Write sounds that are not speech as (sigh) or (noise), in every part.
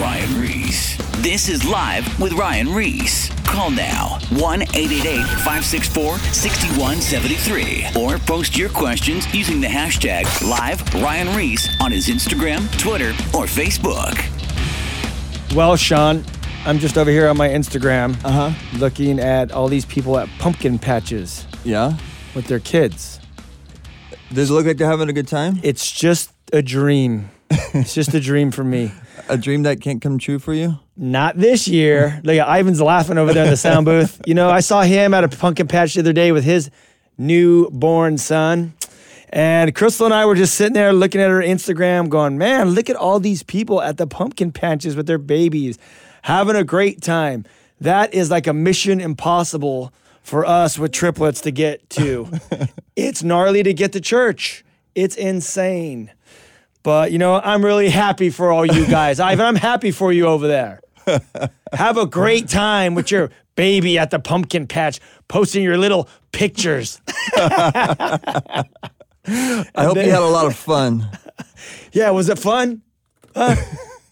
Ryan Ries. This is Live with Ryan Ries. Call now 1 888 564 6173 or post your questions using the hashtag Live Ryan Ries on his Instagram, Twitter, or Facebook. Well, Sean, I'm just over here on my Instagram Uh huh. looking at all these people at pumpkin patches Yeah. with their kids. Does it look like they're having a good time? It's just a dream. it's just a dream for me. (laughs) A dream that can't come true for you? Not this year. (laughs) Look, Ivan's laughing over there in the sound booth. You know, I saw him at a pumpkin patch the other day with his newborn son. And Crystal and I were just sitting there looking at her Instagram, going, man, look at all these people at the pumpkin patches with their babies, having a great time. That is like a mission impossible for us with triplets to get to. (laughs) it's gnarly to get to church. It's insane. But you know, I'm really happy for all you guys. Ivan, I'm happy for you over there. (laughs) Have a great time with your baby at the pumpkin patch, posting your little pictures. (laughs) I hope you had a lot of fun. (laughs) Yeah, was it fun? Huh?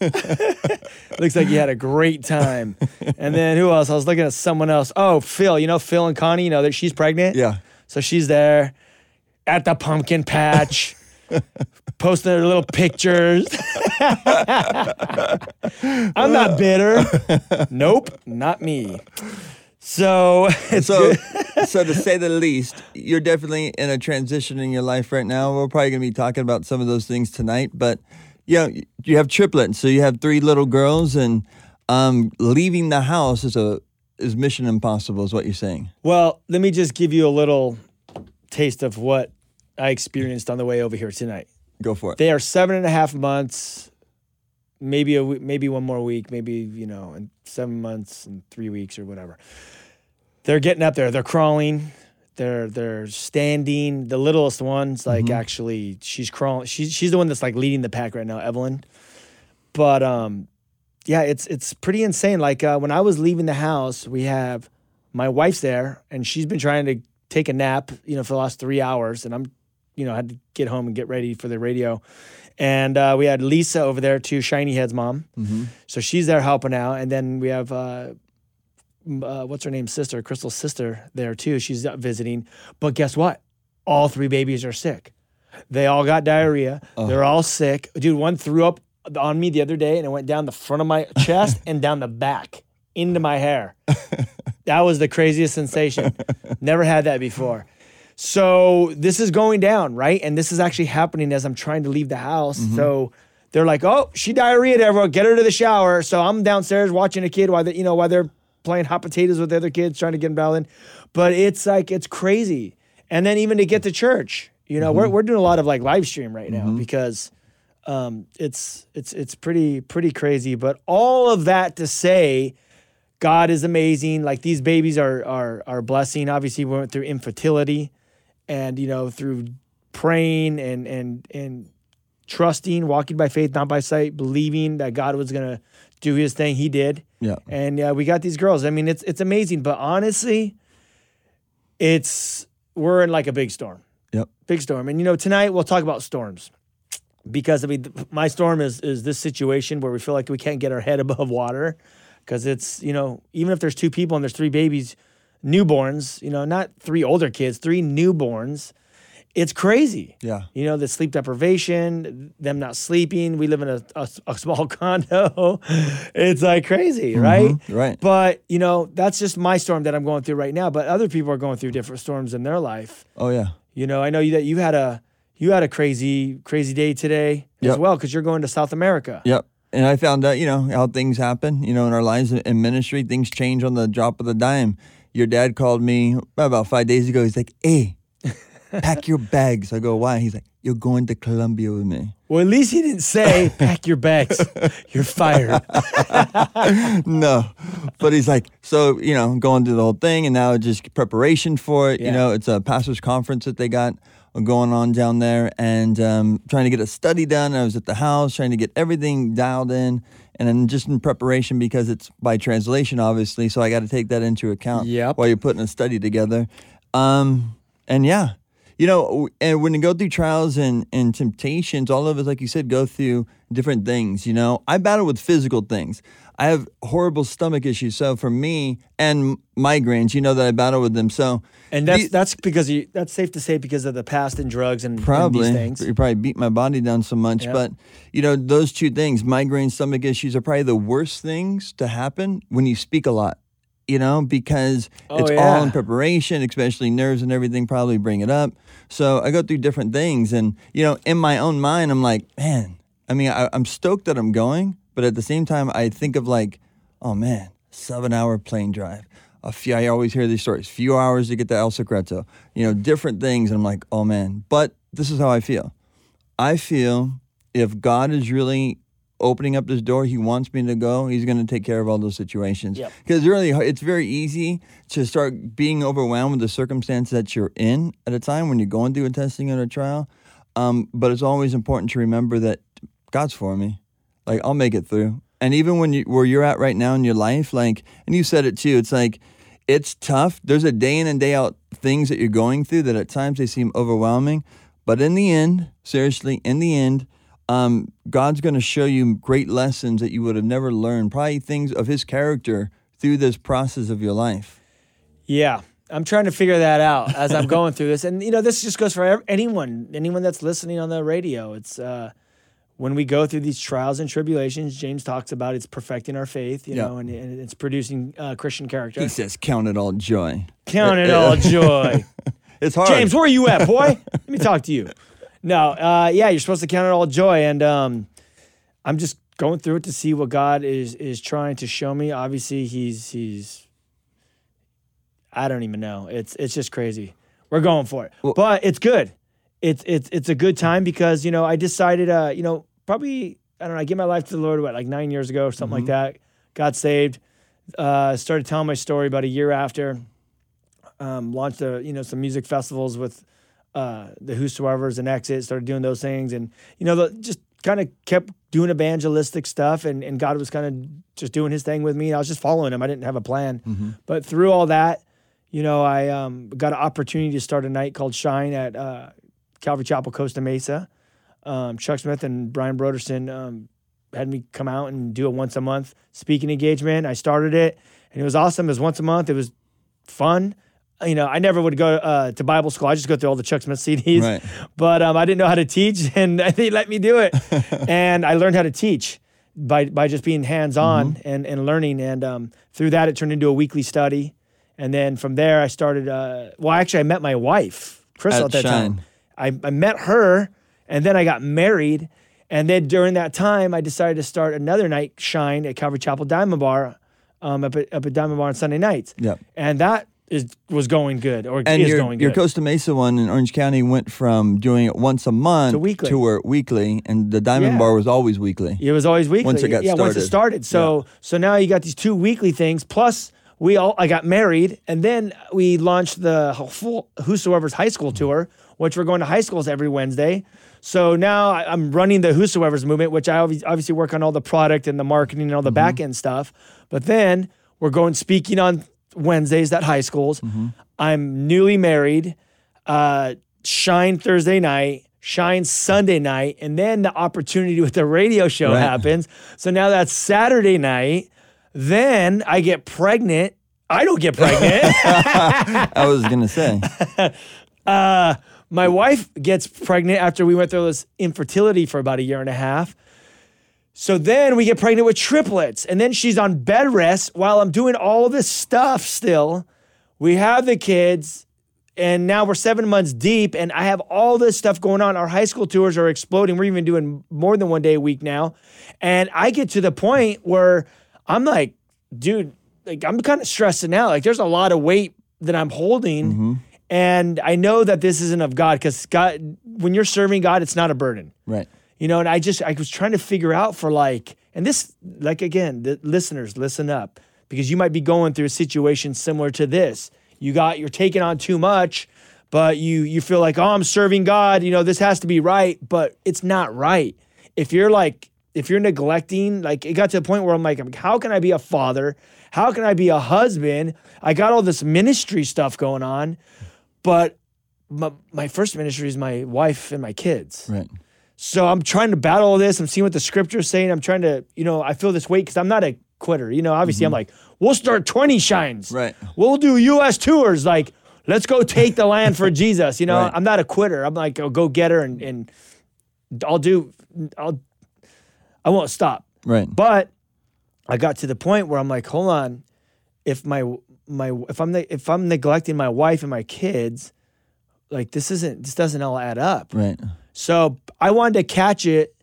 Looks like you had a great time. And then who else? I was looking at someone else. Oh, Phil. You know Phil and Connie. You know that she's pregnant. Yeah. So she's there at the pumpkin patch, posting her little pictures. I'm not bitter. Nope, not me. So So, so to say the least, you're definitely in a transition in your life right now. We're probably going to be talking about some of those things tonight, but you know, you have triplets, so you have three little girls, and um, leaving the house is a is mission impossible, is what you're saying. Well, let me just give you a little taste of what I experienced on the way over here tonight. Go for it. They are seven and a half months, maybe a maybe one more week, maybe you know, and seven months and three weeks or whatever. They're getting up there. They're crawling. They're they're standing. The littlest one's like actually she's crawling. She's she's the one that's like leading the pack right now, Evelyn. But um, yeah, it's it's pretty insane. Like uh, when I was leaving the house, we have my wife's there, and she's been trying to take a nap, you know, for the last three hours, and I'm, you know, had to get home and get ready for the radio. And uh, we had Lisa over there too, Shiny Head's mom. So she's there helping out, and then we have uh, uh, what's her name, sister, Crystal's sister there too. She's visiting. But guess what? All three babies are sick. They all got diarrhea. They're all sick. Dude, one threw up on me the other day, and it went down the front of my chest and down the back into my hair. (laughs) That was the craziest sensation. Never had that before. So this is going down, right? And this is actually happening as I'm trying to leave the house. Mm-hmm. So they're like, "Oh, she diarrhea, everyone, get her to the shower." So I'm downstairs watching a kid while they, you know, while they're playing hot potatoes with the other kids, trying to get them dialed in. But it's like it's crazy. And then even to get to church, you know, we're mm-hmm. we're doing a lot of like live stream right now mm-hmm. because um, it's it's it's pretty pretty crazy. But all of that to say, God is amazing. Like these babies are are are blessing. Obviously, we went through infertility, and you know through praying and and and trusting, walking by faith, not by sight, believing that God was gonna do His thing. He did. Yeah. And uh, we got these girls. I mean, it's it's amazing. But honestly, it's we're in like a big storm Yep. big storm. And you know, tonight we'll talk about storms because I mean, th- my storm is is this situation where we feel like we can't get our head above water because it's you know even if there's two people and there's three babies, newborns, you know, not three older kids, three newborns. It's crazy. Yeah. You know, the sleep deprivation, them not sleeping. We live in a, a, a small (laughs) condo. It's like crazy, mm-hmm. right? right. But, you know, that's just my storm that I'm going through right now. But other people are going through different storms in their life. Oh yeah. You know, I know you that you had a you had a crazy crazy day today as well because you're going to South America. Yep. And I found out, you know, how things happen, you know, in our lives in ministry, things change on the drop of the dime. Your dad called me about five days ago. He's like, hey, (laughs) pack your bags. I go, why? He's like, you're going to Colombia with me. Well, at least he didn't say pack your bags. (laughs) You're fired. (laughs) no. But he's like, so, you know, going through the whole thing and now just preparation for it. Yeah. You know, it's a pastor's conference that they got going on down there and um, trying to get a study done. I was at the house trying to get everything dialed in and then just in preparation because it's by translation, obviously. So I got to take that into account Yep. while you're putting a study together. Um, and yeah, you know, and when you go through trials and, and temptations, all of us, like you said, go through different things. You know, I battle with physical things. I have horrible stomach issues. So for me and migraines, you know that I battle with them. So And that's the- that's because you that's safe to say because of the past and drugs and, and probably these things. you probably beat my body down so much. Yeah. But you know, those two things, migraine, stomach issues, are probably the worst things to happen when you speak a lot. You know, because Oh, it's all in preparation, especially nerves and everything probably bring it up. So I go through different things, and you know, in my own mind, I'm like, man. I mean, I, I'm stoked that I'm going, but at the same time, I think of like, oh man, seven hour plane drive. A few, I always hear these stories. Few hours to get to El Secreto. You know, different things. And I'm like, oh man. But this is how I feel. I feel if God is really opening up this door, He wants me to go. He's going to take care of all those situations. Yep. Because really, it's very easy to start being overwhelmed with the circumstance that you're in at a time when you're going through a testing and a trial. Um, but it's always important to remember that God's for me. Like I'll make it through. And even when you where you're at right now in your life, like, and you said it too. It's like it's tough. There's a day in and day out things that you're going through that at times they seem overwhelming, but in the end, seriously, in the end, um, God's going to show you great lessons that you would have never learned. Probably things of His character through this process of your life. Yeah. I'm trying to figure that out as I'm (laughs) going through this. And, you know, this just goes for anyone, anyone that's listening on the radio. It's uh, when we go through these trials and tribulations, James talks about it's perfecting our faith, you Yeah. know, and, and it's producing uh, Christian character. He says, "Count it all joy." Count it (laughs) all joy. (laughs) It's hard. James, where are you at, boy? Let me talk to you. No, uh, yeah, you're supposed to count it all joy, and um, I'm just going through it to see what God is is trying to show me. Obviously, he's he's. I don't even know. It's it's just crazy. We're going for it, but it's good. It's it's it's a good time because you know I decided uh you know probably I don't know I gave my life to the Lord what like nine years ago or something like that. Got saved. Uh, started telling my story about a year after um, launched a, you know some music festivals with uh, the Whosoever's and Exit. Started doing those things, and you know the, just kind of kept doing evangelistic stuff, and and God was kind of just doing His thing with me. I was just following Him. I didn't have a plan, but through all that, you know, I um, got an opportunity to start a night called Shine at uh, Calvary Chapel, Costa Mesa. Um, Chuck Smith and Brian Brodersen um, had me come out and do a once a month speaking engagement. I started it, and it was awesome. It was once a month. It was fun. You know, I never would go uh, to Bible school. I just go through all the Chuck Smith CDs. Right. (laughs) But um, I didn't know how to teach, (laughs) and (laughs) they let me do it. and I learned how to teach by by just being hands on and, and learning. And um, through that, it turned into a weekly study. And then from there, I started. Uh, well, actually, I met my wife, Crystal, At at, that Shine. time. I, I met her, and then I got married. And then during that time, I decided to start another night shine at Calvary Chapel Diamond Bar, um, up at up at Diamond Bar on Sunday nights. Yep. And that is was going good, or And is your, going your. Costa Mesa one in Orange County went from doing it once a month To weekly. to where weekly, and the Diamond Yeah. Bar was always weekly. It was always weekly. Once it got yeah, once it started. started. So so now you got these two weekly things. Plus, we all I got married, and then we launched the full Whosoever's High School tour, which we're going to high schools every Wednesday. So now I'm running the Whosoever's movement, which I obviously work on all the product and the marketing and all the mm-hmm. back end stuff. But then we're going speaking on Wednesdays at high schools. Mm-hmm. I'm newly married. Uh, shine Thursday night. Shine Sunday night, and then the opportunity with the radio show Right. happens. So now that's Saturday night. Then I get pregnant. I don't get pregnant. (laughs) I was gonna say, (laughs) uh, My wife gets pregnant after we went through this infertility for about a year and a half. So then we get pregnant with triplets, and then she's on bed rest while I'm doing all this stuff still. We have the kids, and now we're seven months deep, and I have all this stuff going on. Our high school tours are exploding. We're even doing more than one day a week now. And I get to the point where I'm like, dude, like I'm kind of stressing out. Like there's a lot of weight that I'm holding. Mm-hmm. And I know that this isn't of God because God, when you're serving God, it's not a burden. Right? you know and i just i was trying to figure out for like and this like again the listeners listen up because you might be going through a situation similar to this. You got you're taking on too much but you you feel like oh i'm serving god you know this has to be right but it's not right. If you're like if you're neglecting like it got to the point where i'm like how can i be a father? How can i be a husband? I got all this ministry stuff going on but my, my first ministry is my wife and my kids. Right. So I'm trying to battle all this. I'm seeing what the scripture is saying. I'm trying to, you know, I feel this weight because I'm not a quitter. You know, obviously I'm like, we'll start 20 shines. Mm-hmm. Right. We'll do US tours. Like, let's go take the land for (laughs) Jesus. You know, Right. I'm not a quitter. I'm like a go getter and, and I'll do, I'll, I won't stop. Right. But I got to the point where I'm like, hold on, if my my if I'm ne- if I'm neglecting my wife and my kids, like this isn't this doesn't all add up. Right. So I wanted to catch it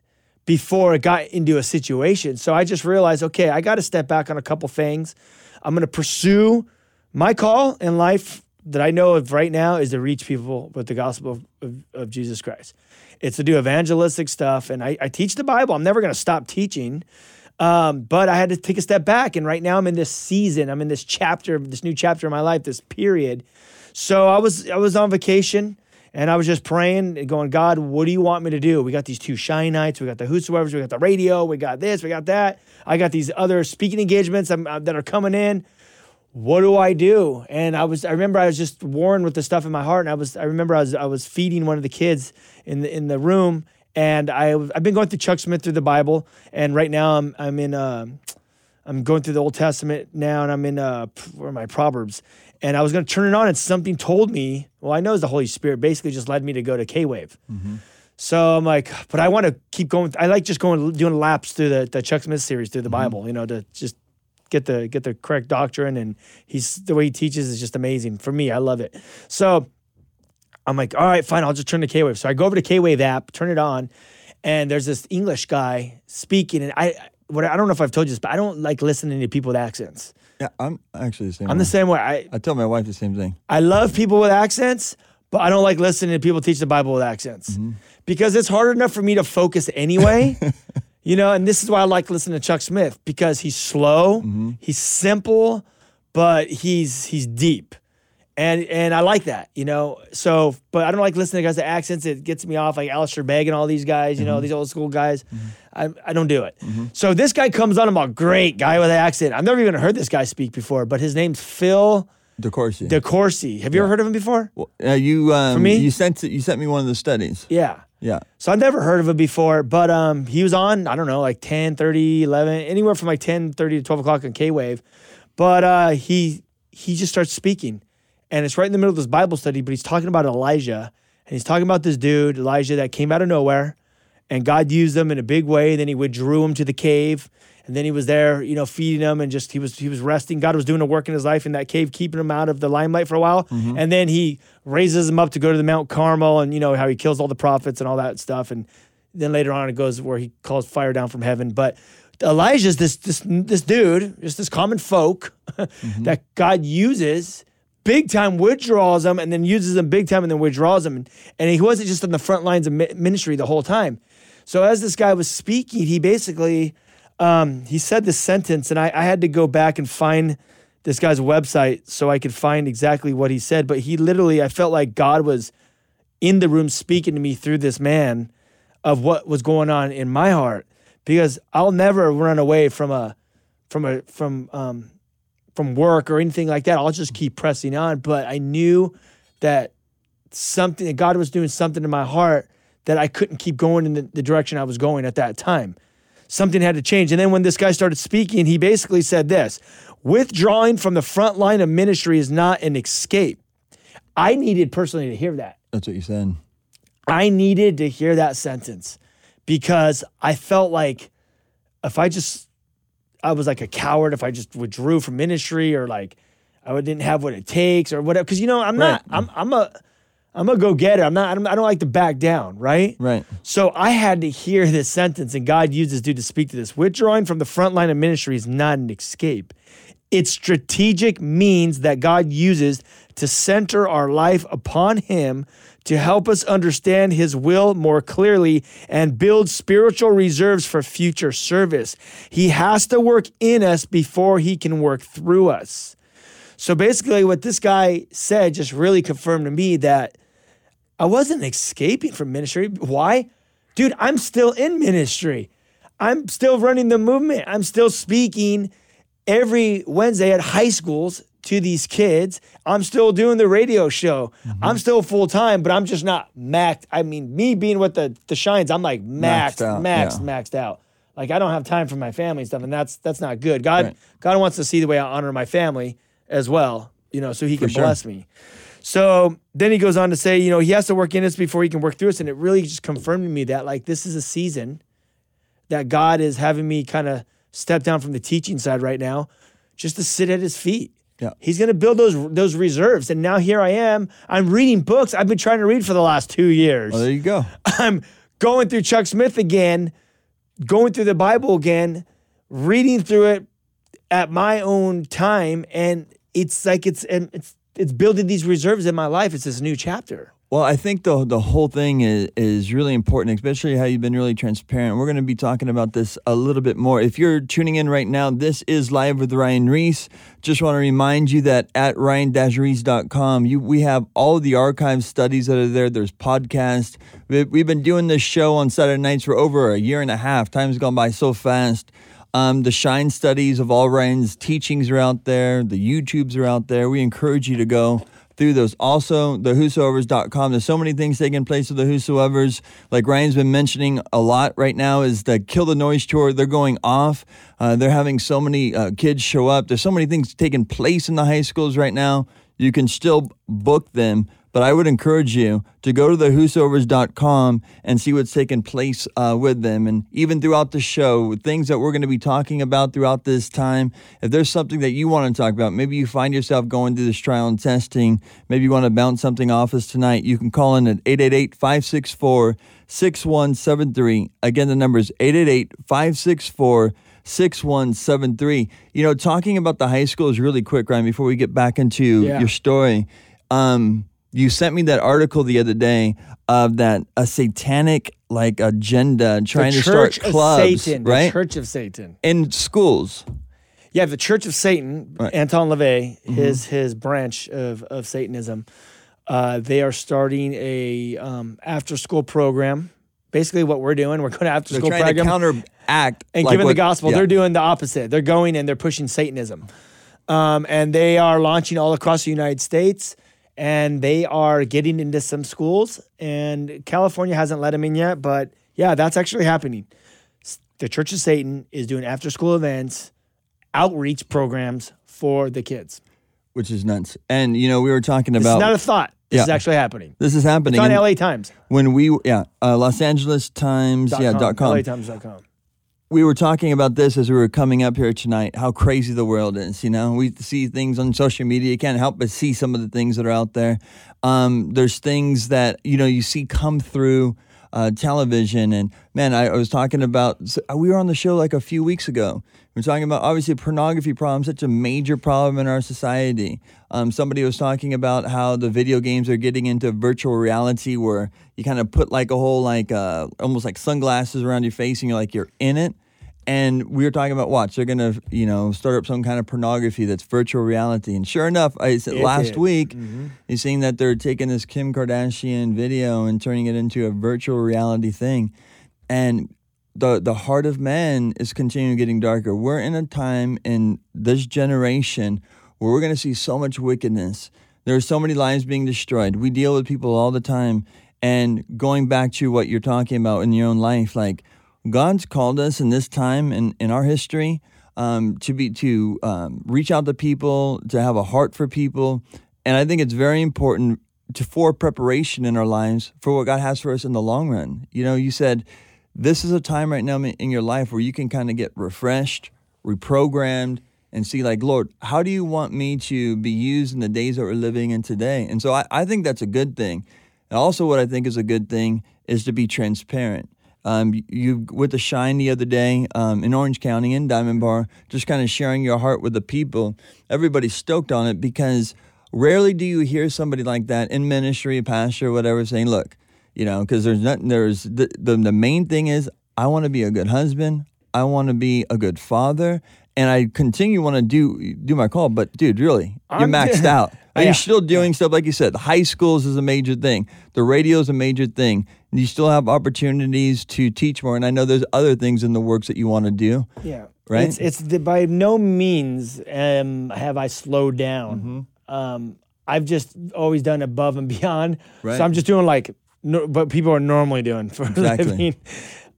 before it got into a situation. So I just realized, okay, I got to step back on a couple things. I'm going to pursue my call in life that I know of right now is to reach people with the gospel of, of, of Jesus Christ. It's to do evangelistic stuff, and I, I teach the Bible. I'm never going to stop teaching. Um, but I had to take a step back, and right now I'm in this season. I'm in this chapter, this new chapter of my life, this period. So I was I was on vacation, and I was just praying and going, God, what do you want me to do? We got these two shine nights, we got the whosoever's, we got the radio, we got this, we got that. I got these other speaking engagements um, uh, that are coming in what do I do? And I was I remember I was just worn with the stuff in my heart and I was I remember I was I was feeding one of the kids in the in the room and I I've been going through Chuck Smith through the Bible and right now I'm I'm in um I'm going through the Old Testament now and I'm in uh where are my Proverbs and I was going to turn it on and something told me well I know it's the Holy Spirit basically just led me to go to K-Wave. So I'm like, but I want to keep going. I like just going doing laps through the, the Chuck Smith series through the Bible, you know, to just get the get the correct doctrine and he's the way he teaches is just amazing for me. I love it. So I'm like, all right, fine, I'll just turn to K Wave. So I go over to K Wave app, turn it on, and there's this English guy speaking, and I what I don't know if I've told you this, but I don't like listening to people with accents. Yeah, I'm actually the same. I'm way. the same way. I I tell my wife the same thing. I love people with accents, but I don't like listening to people teach the Bible with accents mm-hmm. because it's hard enough for me to focus anyway. (laughs) you know, and this is why I like listening to Chuck Smith because he's slow, mm-hmm. he's simple, but he's he's deep. And and I like that, you know. So, but I don't like listening to guys with accents. It gets me off, like Alistair Begg and all these guys, you know, these old school guys. I, I don't do it. So this guy comes on, I'm a great guy with an accent. I've never even heard this guy speak before, but his name's Phil De Courcy. DeCourcy. Have you ever heard of him before? Well, uh, you um, me? you sent you sent me one of the studies. Yeah. Yeah. So I've never heard of him before, but um, he was on, I don't know, like 10, 30, 11, anywhere from like 10, 30 to 12 o'clock on K-Wave. But uh, he he just starts speaking. And it's right in the middle of this Bible study, but he's talking about Elijah. And he's talking about this dude, Elijah, that came out of nowhere. And God used him in a big way. Then he withdrew him to the cave. And then he was there, you know, feeding them and just he was he was resting. God was doing a work in his life in that cave, keeping him out of the limelight for a while. Mm-hmm. And then he raises him up to go to the Mount Carmel and you know how he kills all the prophets and all that stuff. And then later on it goes where he calls fire down from heaven. But Elijah's this this this dude, just this common folk (laughs) mm-hmm. that God uses big time withdraws them and then uses them big time and then withdraws them. And, he wasn't just on the front lines of ministry the whole time. So as this guy was speaking, he basically um, he said this sentence, and I, I had to go back and find this guy's website so I could find exactly what he said. But he literally, I felt like God was in the room speaking to me through this man of what was going on in my heart because I'll never run away from a from a from um from work or anything like that. I'll just keep pressing on. But I knew that something that God was doing something in my heart that I couldn't keep going in the, the direction I was going at that time. Something had to change. And then when this guy started speaking, he basically said this withdrawing from the front line of ministry is not an escape. I needed personally to hear that. That's what you said. I needed to hear that sentence because I felt like if I just, I was like a coward if I just withdrew from ministry or like I didn't have what it takes or whatever. Because you know, I'm not, I'm, I'm a, I'm a go getter. I'm not, I'm, I don't like to back down, right? Right. So I had to hear this sentence, and God used this dude to speak to this. Withdrawing from the front line of ministry is not an escape. It's strategic means that God uses to center our life upon Him to help us understand His will more clearly and build spiritual reserves for future service. He has to work in us before He can work through us. So basically, what this guy said just really confirmed to me that I wasn't escaping from ministry. Why? Dude, I'm still in ministry. I'm still running the movement. I'm still speaking every Wednesday at high schools to these kids. I'm still doing the radio show. Mm-hmm. I'm still full time, but I'm just not maxed. I mean, me being with the the shines, I'm like maxed, Maxed out, maxed, yeah. maxed out. Like I don't have time for my family and stuff, and that's that's not good. God Right. God wants to see the way I honor my family as well, you know, so He can sure. bless me. So then he goes on to say, you know, he has to work in us before he can work through us, and it really just confirmed to me that like this is a season that God is having me kind of step down from the teaching side right now, just to sit at His feet. Yeah. He's going to build those those reserves, and now here I am. I'm reading books I've been trying to read for the last two years. Well, there you go. (laughs) I'm going through Chuck Smith again, going through the Bible again, reading through it at my own time, and it's like it's and it's it's building these reserves in my life. It's this new chapter. Well, I think the the whole thing is is really important, especially how you've been really transparent. We're going to be talking about this a little bit more. If you're tuning in right now, this is live with Ryan Ries. Just want to remind you that at ryan-reese.com, you we have all the archive studies that are there. There's podcasts. We, we've been doing this show on Saturday nights for over a year and a half. Time's gone by so fast. Um, the Shine studies of all Ryan's teachings are out there. The YouTubes are out there. We encourage you to go through those. Also, the whosoevers.com. There's so many things taking place with the whosoevers. Like Ryan's been mentioning a lot right now is the Kill the Noise tour. They're going off. Uh, they're having so many uh, kids show up. There's so many things taking place in the high schools right now. You can still book them. But I would encourage you to go to the whosoevers.com and see what's taking place uh, with them. And even throughout the show, things that we're going to be talking about throughout this time, if there's something that you want to talk about, maybe you find yourself going through this trial and testing, maybe you want to bounce something off us tonight, you can call in at 888 564 6173. Again, the number is 888 564 6173. You know, talking about the high schools really quick, Ryan, before we get back into Yeah. your story. Um, you sent me that article the other day of that a satanic like agenda trying to start Church clubs, of Satan, right? the Church of Satan. in schools. Yeah, the Church of Satan, Right. Anton LaVey, Mm-hmm. his his branch of, of Satanism, uh, they are starting a um, after school program. Basically, what we're doing, we're going to after school trying to program counteract and like giving the gospel. yeah. They're doing the opposite. They're going and they're pushing Satanism, um, and they are launching all across the United States. And they are getting into some schools, and California hasn't let them in yet. But yeah, that's actually happening. The Church of Satan is doing after school events, outreach programs for the kids. which is nuts. And you know, we were talking about is not a thought. This is actually happening. this is happening It's on and LA Times. when we yeah uh, Los Angeles Times Dot yeah com, dot com. LATimes.com. we were talking about this as we were coming up here tonight how crazy the world is you know? We see things on social media you can't help but see some of the things that are out there. Um, there's things that you know you see come through uh, television. And man I, I was talking about uh, we were on the show like a few weeks ago. We were talking about obviously pornography problem such a major problem in our society. Um, somebody was talking about how the video games are getting into virtual reality where you kind of put like a whole like uh, almost like sunglasses around your face and you're like you're in it and we were talking about watch they're gonna you know start up some kind of pornography that's virtual reality. And sure enough i said It last did. week mm-hmm. you seen that they're taking this kim kardashian video and turning it into a virtual reality thing. And the the heart of man is continuing getting darker. We're in a time in this generation where we're going to see so much wickedness. There are so many lives being destroyed. We deal with people all the time. And going back to what you're talking about in your own life like God's called us in this time in, in our history um, to be to um, reach out to people, to have a heart for people, and I think it's very important to for preparation in our lives for what God has for us in the long run. You know, you said this is a time right now in your life where you can kind of get refreshed, reprogrammed, and see like, Lord, how do you want me to be used in the days that we're living in today? And so I, I think that's a good thing. And also, what I think is a good thing is to be transparent. Um, you with the shine the other day um, in Orange County in Diamond Bar, just kind of sharing your heart with the people. Everybody's stoked on it because rarely do you hear somebody like that in ministry, pastor, whatever, saying, "Look, you know," because there's nothing. There's the, the the main thing is I want to be a good husband. I want to be a good father, and I continue want to do do my call. But dude, really, you're I'm- maxed (laughs) out. Are Yeah. you're still doing stuff like you said. High schools is a major thing. The radio is a major thing. And you still have opportunities to teach more. And I know there's other things in the works that you want to do. Yeah. Right? It's it's the, by no means um, have I slowed down. Mm-hmm. Um, I've just always done above and beyond. Right. So I'm just doing like no, what people are normally doing (laughs) for Exactly. a living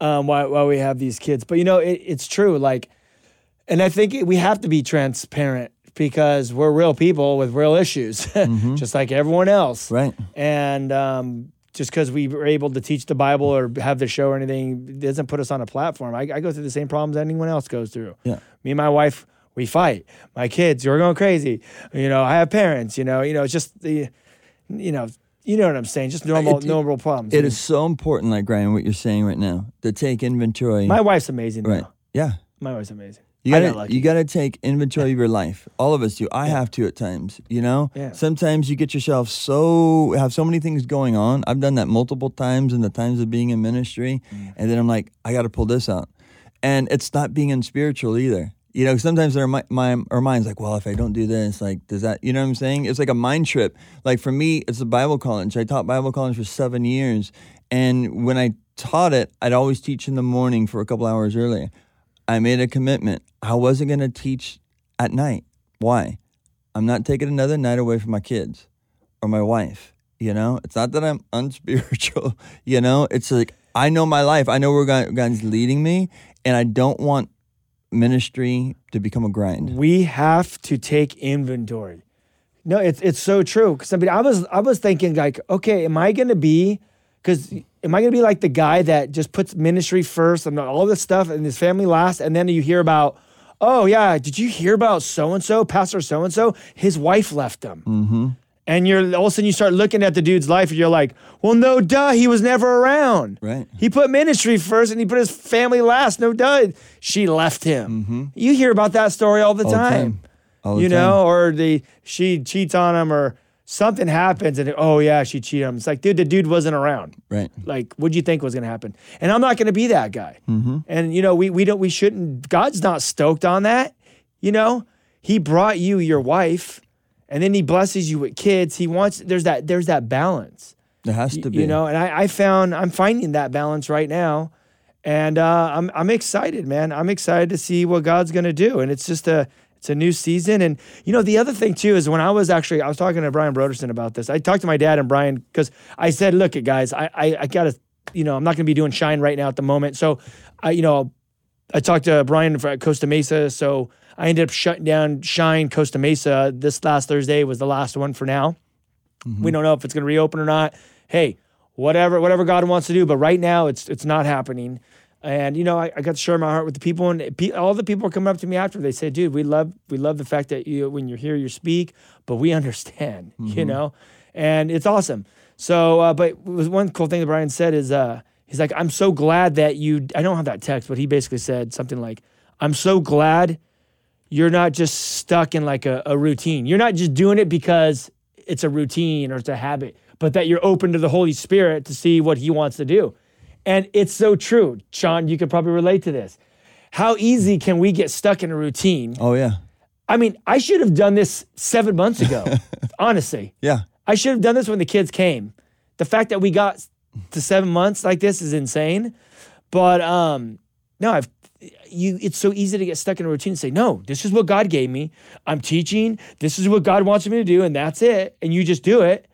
um, while, while we have these kids. But you know, it, it's true. Like, and I think we have to be transparent because we're real people with real issues, (laughs) just like everyone else. Mm-hmm. Right. And um, just because we were able to teach the Bible or have the show or anything doesn't put us on a platform. I, I go through the same problems anyone else goes through. Yeah. Me and my wife, we fight. My kids, you're going crazy. You know, I have parents. You know, you know, it's just the, you know, you know what I'm saying. Just normal, It- normal problems. It is so important, like Ryan, what you're saying right now, to take inventory. My wife's amazing. right. Though. Yeah. My wife's amazing. You gotta, got you gotta take inventory of your life. All of us do. I have to at times. You know. Yeah. Sometimes you get yourself so have so many things going on. I've done that multiple times in the times of being in ministry, Mm. and then I'm like, I got to pull this out, and it's not being unspiritual either. You know, sometimes our, my, our mind's like, well, if I don't do this, like, does that, you know what I'm saying? It's like a mind trip. Like for me, it's a Bible college. I taught Bible college for seven years. And when I taught it, I'd always teach in the morning for a couple hours earlier. I made a commitment. I wasn't going to teach at night. Why? I'm not taking another night away from my kids or my wife. You know, it's not that I'm (laughs) unspiritual. You know, it's like I know my life. I know where God, God's leading me, and I don't want ministry to become a grind. we have to take inventory. No, it's it's so true. Because I mean, I was I was thinking like, okay, am I going to be? Because am I going to be like the guy that just puts ministry first and all this stuff and his family last, and then you hear about, oh yeah, did you hear about so and so, Pastor so and so? His wife left him. Mm-hmm. And you're all of a sudden you start looking at the dude's life and you're like, well, no, duh, he was never around. Right. He put ministry first and he put his family last. No duh. She left him. You hear about that story all the Mm-hmm. All time. time. All the you time. know, or the she cheats on him or something happens and oh yeah, she cheated on him. It's like, dude, the dude wasn't around. Right. Like, what do you think was gonna happen? And I'm not gonna be that guy. Mm-hmm. And you know, we we don't we shouldn't God's not stoked on that. You know, He brought you your wife and then he blesses you with kids. He wants there's that there's that balance. There has to be. You know, and I, I found I'm finding that balance right now, and uh, I'm I'm excited, man. I'm excited to see what God's gonna do, and it's just a it's a new season. And you know, the other thing too is when I was actually I was talking to Brian Brodersen about this. I talked to my dad and Brian because I said, look, guys, I, I I gotta, you know, I'm not gonna be doing Shine right now at the moment, so I you know. I talked to Brian at Costa Mesa, so I ended up shutting down Shine Costa Mesa. This last Thursday was the last one for now. We mm-hmm. don't know if it's going to reopen or not. Hey, whatever, whatever God wants to do. But right now, it's it's not happening. And you know, I, I got to share my heart with the people, and pe- all the people are coming up to me after. They say, "Dude, we love we love the fact that you when you're here, you speak, but we (laughs) understand, you know." And it's awesome. So, uh, but one cool thing that Brian said is, uh, he's like, "I'm so glad that you." I don't have that text, but he basically said something like, "I'm so glad you're not just stuck in like a, a routine. You're not just doing it because it's a routine or it's a habit, but that you're open to the Holy Spirit to see what He wants to do. And it's so true. Sean, you could probably relate to this. How easy can we get stuck in a routine? Oh yeah. I mean, I should have done this seven months ago, (laughs) honestly. Yeah. I should have done this when the kids came. The fact that we got to seven months like this is insane. But um, no, I've you. It's so easy to get stuck in a routine and say, "No, this is what God gave me. I'm teaching. This is what God wants me to do, and that's it." And you just do it,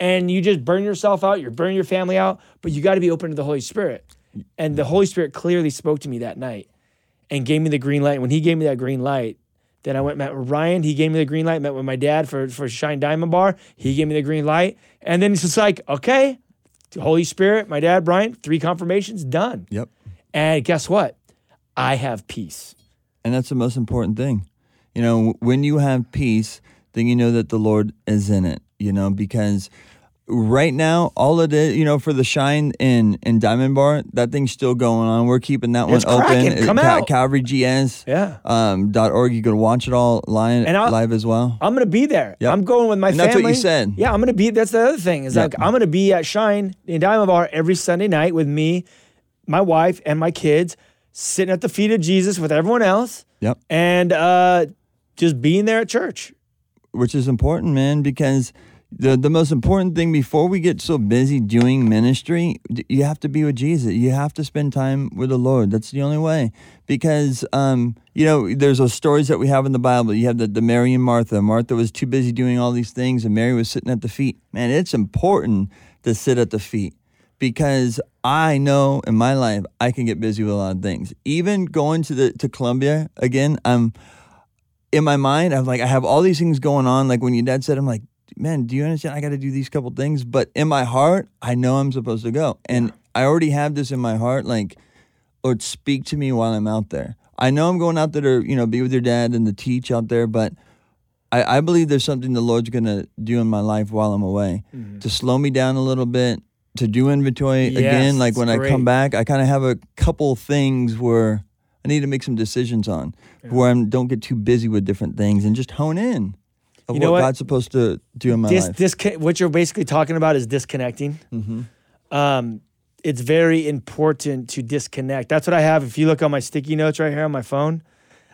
and you just burn yourself out. You're burning your family out. But you got to be open to the Holy Spirit. And the Holy Spirit clearly spoke to me that night and gave me the green light. When He gave me that green light, then I went met with Ryan. He gave me the green light. Met with my dad for for Shine Diamond Bar. He gave me the green light. And then it's just like, okay, Holy Spirit, my dad, Brian, three confirmations, done. Yep. And guess what? I have peace. And that's the most important thing. You know, when you have peace, then you know that the Lord is in it, you know, because right now, all it is, you know, for the shine in, in Diamond Bar, that thing's still going on. We're keeping that It's one cracking. open. Come Cal- out. Calvary GS. Yeah. Um, dot org. You can watch it all live, And I'll- live as well. I'm gonna be there. Yep. I'm going with my And family. that's what you said. Yeah, I'm gonna be. That's the other thing is Yep. like I'm gonna be at Shine in Diamond Bar every Sunday night with me, my wife, and my kids, sitting at the feet of Jesus with everyone else, Yep. and uh, just being there at church. which is important, man, because the the most important thing before we get so busy doing ministry, you have to be with Jesus. You have to spend time with the Lord. That's the only way. Because um, you know, there's those stories that we have in the Bible. You have the, the Mary and Martha. Martha was too busy doing all these things, and Mary was sitting at the feet. Man, it's important to sit at the feet because I know in my life I can get busy with a lot of things. Even going to the to Colombia again, I'm in my mind, I'm like, I have all these things going on. Like when your dad said, I'm like, man, do you understand? I got to do these couple things. But in my heart, I know I'm supposed to go. And I already have this in my heart. Like, Lord, speak to me while I'm out there. I know I'm going out there to, you know, be with your dad and to teach out there, but I, I believe there's something the Lord's going to do in my life while I'm away mm-hmm. to slow me down a little bit, to do inventory Yes, again. Like when it's I come back, I kind of have a couple things where I need to make some decisions on where I don't get too busy with different things and just hone in of You know what, what? God's supposed to do in my Dis- life. disca- what you're basically talking about is disconnecting. Mm-hmm. Um, it's very important to disconnect. That's what I have. If you look on my sticky notes right here on my phone,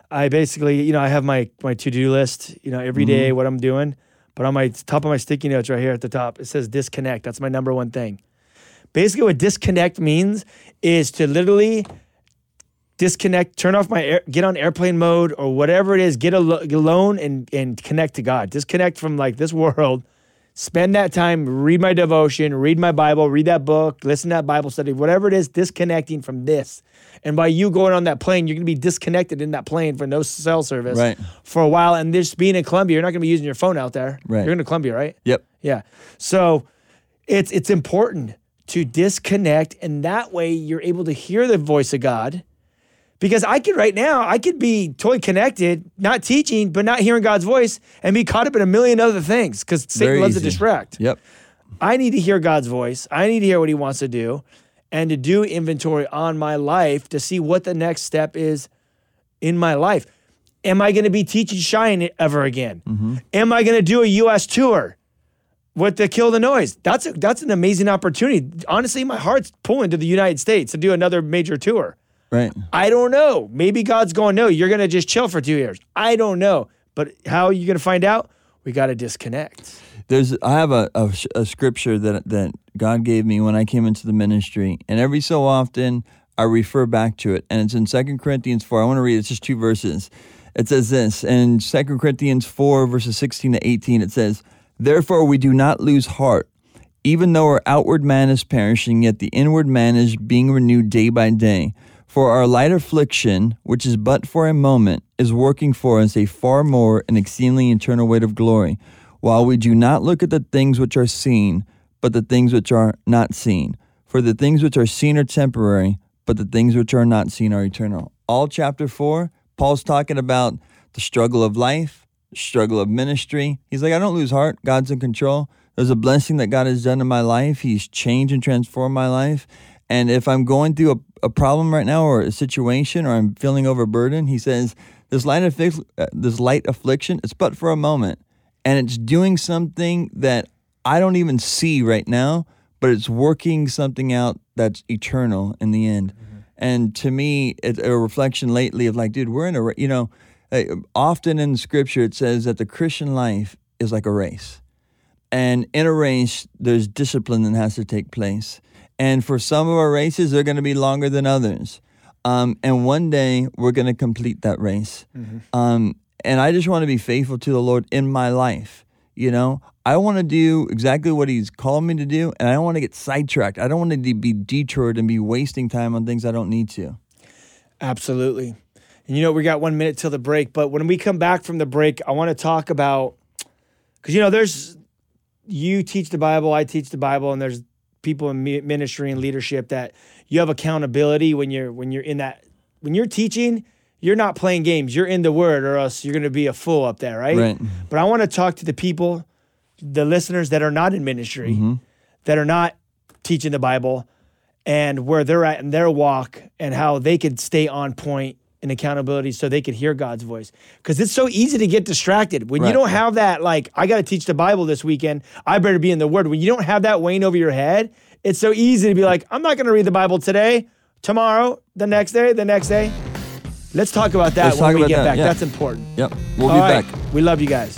I basically, you know, I have my my to do list. You know, every day Mm-hmm. what I'm doing. But on my top of my sticky notes right here at the top, it says disconnect. That's my number one thing. Basically, what disconnect means is to literally disconnect, turn off my air, get on airplane mode or whatever it is, get, alo- get alone and and connect to God. Disconnect from like this world. Spend that time, read my devotion, read my Bible, read that book, listen to that Bible study, whatever it is, disconnecting from this. And by you going on that plane, you're gonna be disconnected in that plane for no cell service Right. for a while. And just being in Colombia, you're not gonna be using your phone out there. Right. You're going to Colombia, right? Yep. Yeah. So it's it's important to disconnect, and that way you're able to hear the voice of God. Because I could right now, I could be totally connected, not teaching, but not hearing God's voice, and be caught up in a million other things. Because Satan Very loves to distract. Yep. I need to hear God's voice. I need to hear what He wants to do, and to do inventory on my life to see what the next step is in my life. Am I going to be teaching Shine ever again? Mm-hmm. Am I going to do a U.S. tour with the Kill the Noise? That's a, that's an amazing opportunity. Honestly, my heart's pulling to the United States to do another major tour. Right. I don't know. Maybe God's going, no, you're going to just chill for two years. I don't know. But how are you going to find out? We got to disconnect. There's I have a, a, a scripture that that God gave me when I came into the ministry, and every so often I refer back to it, and it's in Second Corinthians four. I want to read. it. It's just two verses. It says this in Second Corinthians four verses sixteen to eighteen. It says, "Therefore we do not lose heart, even though our outward man is perishing, yet the inward man is being renewed day by day." For our light affliction, which is but for a moment, is working for us a far more and exceedingly eternal weight of glory, while we do not look at the things which are seen, but the things which are not seen. For the things which are seen are temporary, but the things which are not seen are eternal. All chapter four, Paul's talking about the struggle of life, struggle of ministry. He's like, I don't lose heart. God's in control. There's a blessing that God has done in my life. He's changed and transformed my life. And if I'm going through a, a problem right now or a situation or I'm feeling overburdened, he says, this light, afflic- uh, this light affliction, it's but for a moment. And it's doing something that I don't even see right now, but it's working something out that's eternal in the end. And to me, it's a reflection lately of like, dude, we're in a, you know, uh, often in scripture it says that the Christian life is like a race. And in a race, there's discipline that has to take place. And for some of our races, they're going to be longer than others. Um, and one day, we're going to complete that race. Um, and I just want to be faithful to the Lord in my life. You know, I want to do exactly what He's called me to do, and I don't want to get sidetracked. I don't want to be detoured and be wasting time on things I don't need to. Absolutely. And you know, we got one minute till the break, but when we come back from the break, I want to talk about because you know, there's you teach the Bible, I teach the Bible, and there's people in ministry and leadership that you have accountability when you're when you're in that when you're teaching. You're not playing games. You're in the Word, or else you're going to be a fool up there, right? Right. But I want to talk to the people, the listeners that are not in ministry, mm-hmm. that are not teaching the Bible, and where they're at in their walk and how they could stay on point in accountability so they could hear God's voice. Because it's so easy to get distracted. When you don't have that, like, I got to teach the Bible this weekend, I better be in the Word. When you don't have that weighing over your head, it's so easy to be like, I'm not going to read the Bible today. tomorrow, the next day, the next day. Let's talk about that Let's when we get that, back. yeah. That's important. Yep. We'll All be right. back. We love you guys.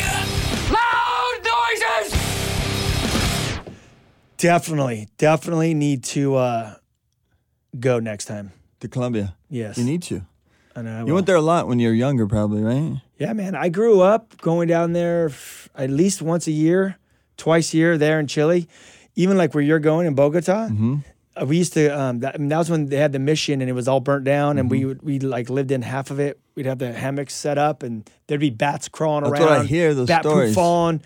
Definitely, definitely need to uh, go next time. To Colombia. Yes. You need to. I know. I You went there a lot when you were younger, probably, right? Yeah, man. I grew up going down there f- at least once a year, twice a year there in Chile. Even like where you're going in Bogota. Uh, we used to. Um, that, I mean, that was when they had the mission and it was all burnt down, and we would we like lived in half of it. We'd have the hammocks set up, and there'd be bats crawling That's around. what I hear, those bat stories. poop falling.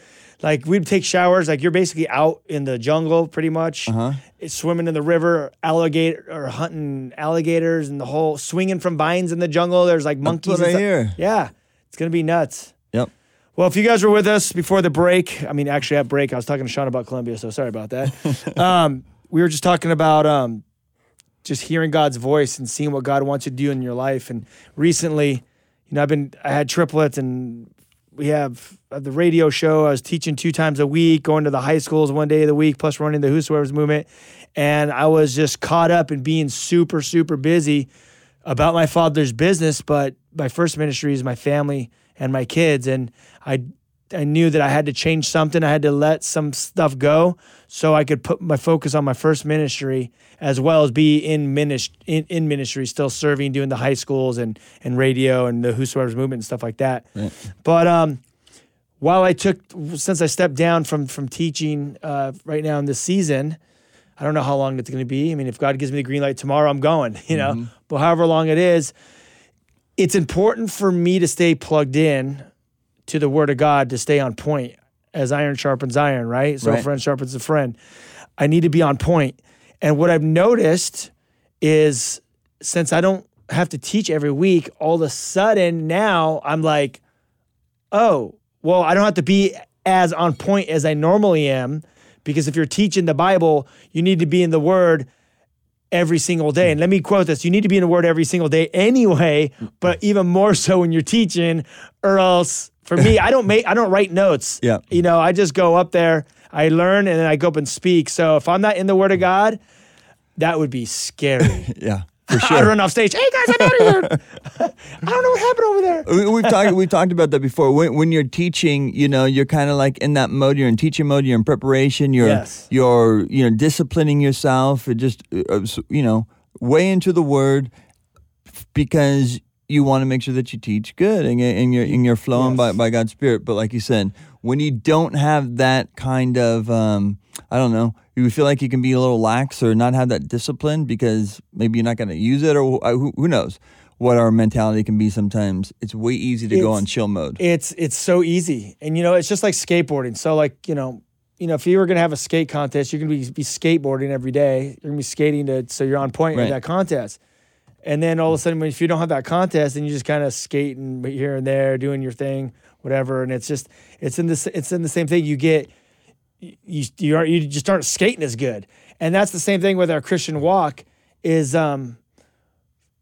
Like we'd take showers. Like you're basically out in the jungle, pretty much. Uh-huh. Swimming in the river, alligator or hunting alligators, and the whole swinging from vines in the jungle. There's like monkeys. what I hear. Yeah, it's gonna be nuts. Yep. Well, if you guys were with us before the break, I mean, actually at break, I was talking to Sean about Colombia, so sorry about that. (laughs) um, we were just talking about um, just hearing God's voice and seeing what God wants you to do in your life. And recently, you know, I've been, I had triplets, and we have uh, the radio show. I was teaching two times a week, going to the high schools one day of the week, plus running the Whosoever's movement. And I was just caught up in being super, super busy about my father's business, but my first ministry is my family and my kids. And I I knew that I had to change something. I had to let some stuff go so I could put my focus on my first ministry as well as be in ministry in, in ministry, still serving, doing the high schools and and radio and the Whosoever's movement and stuff like that. But um while I took since I stepped down from from teaching uh, right now in this season, I don't know how long it's going to be. I mean, if God gives me the green light tomorrow, I'm going. (laughs) You know, but however long it is, it's important for me to stay plugged in to the Word of God to stay on point, as iron sharpens iron, right? So a friend sharpens a friend. I need to be on point. And what I've noticed is since I don't have to teach every week, all of a sudden now I'm like, oh, well, I don't have to be as on point as I normally am because if you're teaching the Bible, you need to be in the Word every single day. And let me quote this you need to be in the Word every single day anyway, but even more so when you're teaching, or else for me, I don't make, I don't write notes. (laughs) Yeah. You know, I just go up there, I learn, and then I go up and speak. So if I'm not in the Word of God, that would be scary. (laughs) Yeah. For (laughs) I run off stage. Hey guys, I'm out of here. (laughs) I don't know what happened over there. we, we've talked we've talked about that before. When, when you're teaching, you know, you're kind of like in that mode. You're in teaching mode. You're in preparation. You're Yes. you're you know disciplining yourself. It just uh, s- you know way into the word because you want to make sure that you teach good and, you- and you're and you're flowing by, Yes. by God's spirit. But like you said, when you don't have that kind of um, I don't know, you feel like you can be a little lax or not have that discipline because maybe you're not going to use it or uh, who, who knows what our mentality can be sometimes. It's way easy to go on chill mode. It's it's so easy, and you know, it's just like skateboarding. So like you know, you know, if you were gonna have a skate contest, you're gonna be, be skateboarding every day. You're gonna be skating to so you're on point Right. with that contest. And then all of a sudden, if you don't have that contest, then you just kind of skating here and there, doing your thing, whatever. And it's just it's in this it's in the same thing. You get you you are you just aren't skating as good, and that's the same thing with our Christian walk. Is um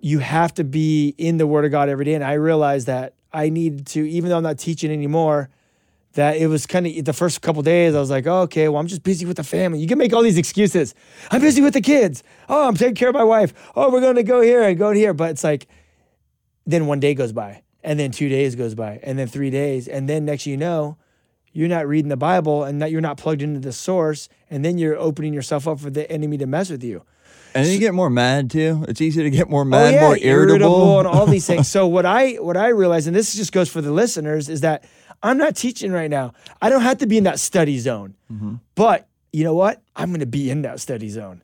you have to be in the Word of God every day. And I realized that I needed to, even though I'm not teaching anymore, that it was kind of the first couple days. I was like, oh, okay, well, I'm just busy with the family. You can make all these excuses. I'm busy with the kids. Oh, I'm taking care of my wife. Oh, we're going to go here and go here. But it's like, then one day goes by, and then two days goes by, and then three days, and then next you know, you're not reading the Bible, and that you're not plugged into the source, and then you're opening yourself up for the enemy to mess with you. And you get more mad too. It's easy to get more Oh, mad, more irritable. and all these things. (laughs) So what I what I realize, and this just goes for the listeners, is that I'm not teaching right now. I don't have to be in that study zone. Mm-hmm. But you know what? I'm going to be in that study zone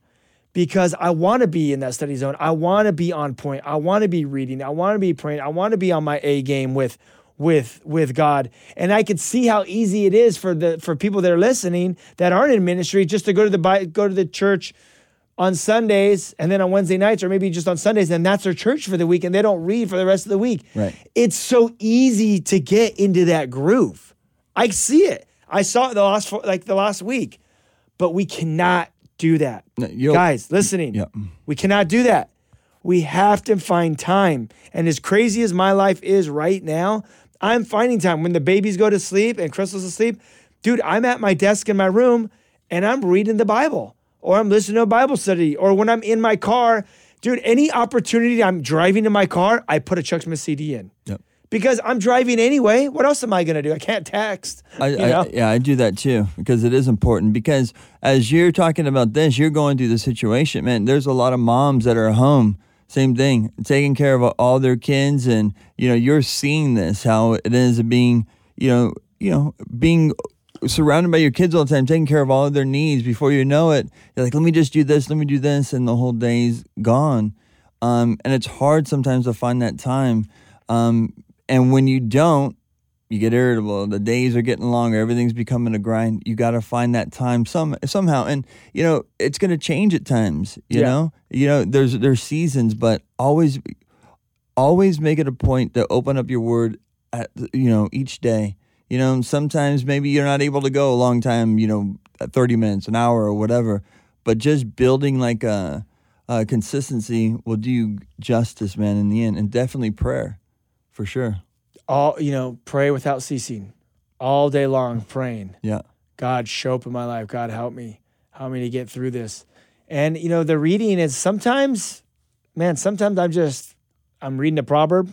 because I want to be in that study zone. I want to be on point. I want to be reading. I want to be praying. I want to be on my A game with with with God. And I could see how easy it is for the for people that are listening that aren't in ministry just to go to the go to the church on Sundays and then on Wednesday nights, or maybe just on Sundays, and that's their church for the week, and they don't read for the rest of the week. Right. It's so easy to get into that groove. I see it. I saw it the last like the last week, but we cannot do that, No, guys. Listening, Yeah. we cannot do that. We have to find time. And as crazy as my life is right now, I'm finding time when the babies go to sleep and Crystal's asleep. Dude, I'm at my desk in my room and I'm reading the Bible or I'm listening to a Bible study or when I'm in my car. Dude, any opportunity I'm driving in my car, I put a Chuck Smith CD in. Yep. Because I'm driving anyway. What else am I going to do? I can't text. I? I, yeah, I do that too because it is important. Because as you're talking about this, you're going through the situation, man. There's a lot of moms that are home, same thing, taking care of all their kids, and you know, you're seeing this how it is being, you know, you know, being surrounded by your kids all the time, taking care of all of their needs. Before you know it, you're like, let me just do this, let me do this, and the whole day's gone. Um, and it's hard sometimes to find that time. Um, and when you don't, you get irritable. The days are getting longer. Everything's becoming a grind. You got to find that time some somehow, and you know it's going to change at times. You Yeah. know, you know there's there's seasons, but always always make it a point to open up your word at you know each day. You know, sometimes maybe you're not able to go a long time. You know, 30 minutes, an hour, or whatever. But just building like a, a consistency will do you justice, man. In the end, and definitely prayer, for sure. All, you know, pray without ceasing all day long, praying. Yeah. God, show up in my life. God, help me. Help me to get through this. And, you know, the reading is sometimes, man, sometimes I'm just, I'm reading a proverb.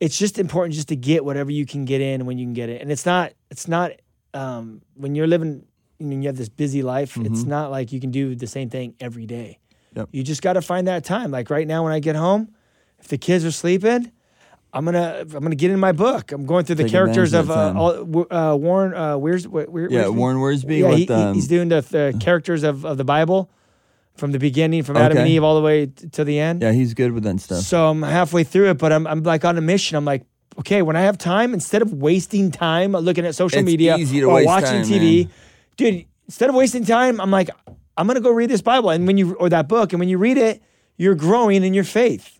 It's just important just to get whatever you can get in when you can get it. And it's not, it's not, um, when you're living, you know, you have this busy life, it's not like you can do the same thing every day. Yep. You just got to find that time. Like right now, when I get home, if the kids are sleeping, I'm gonna I'm gonna get in my book. I'm going through the Take characters of uh, all, uh, Warren. Uh, where's where, where, Yeah, Warren Wiersbe Yeah, with he, um, he's doing the, the characters of, of the Bible from the beginning, from Adam and Eve all the way t- to the end. yeah, he's good with that stuff. So I'm halfway through it, but I'm I'm like on a mission. I'm like, okay, when I have time, instead of wasting time looking at social It's media or watching time, TV, man. dude, instead of wasting time, I'm like, I'm gonna go read this Bible, and when you or that book, and when you read it, you're growing in your faith.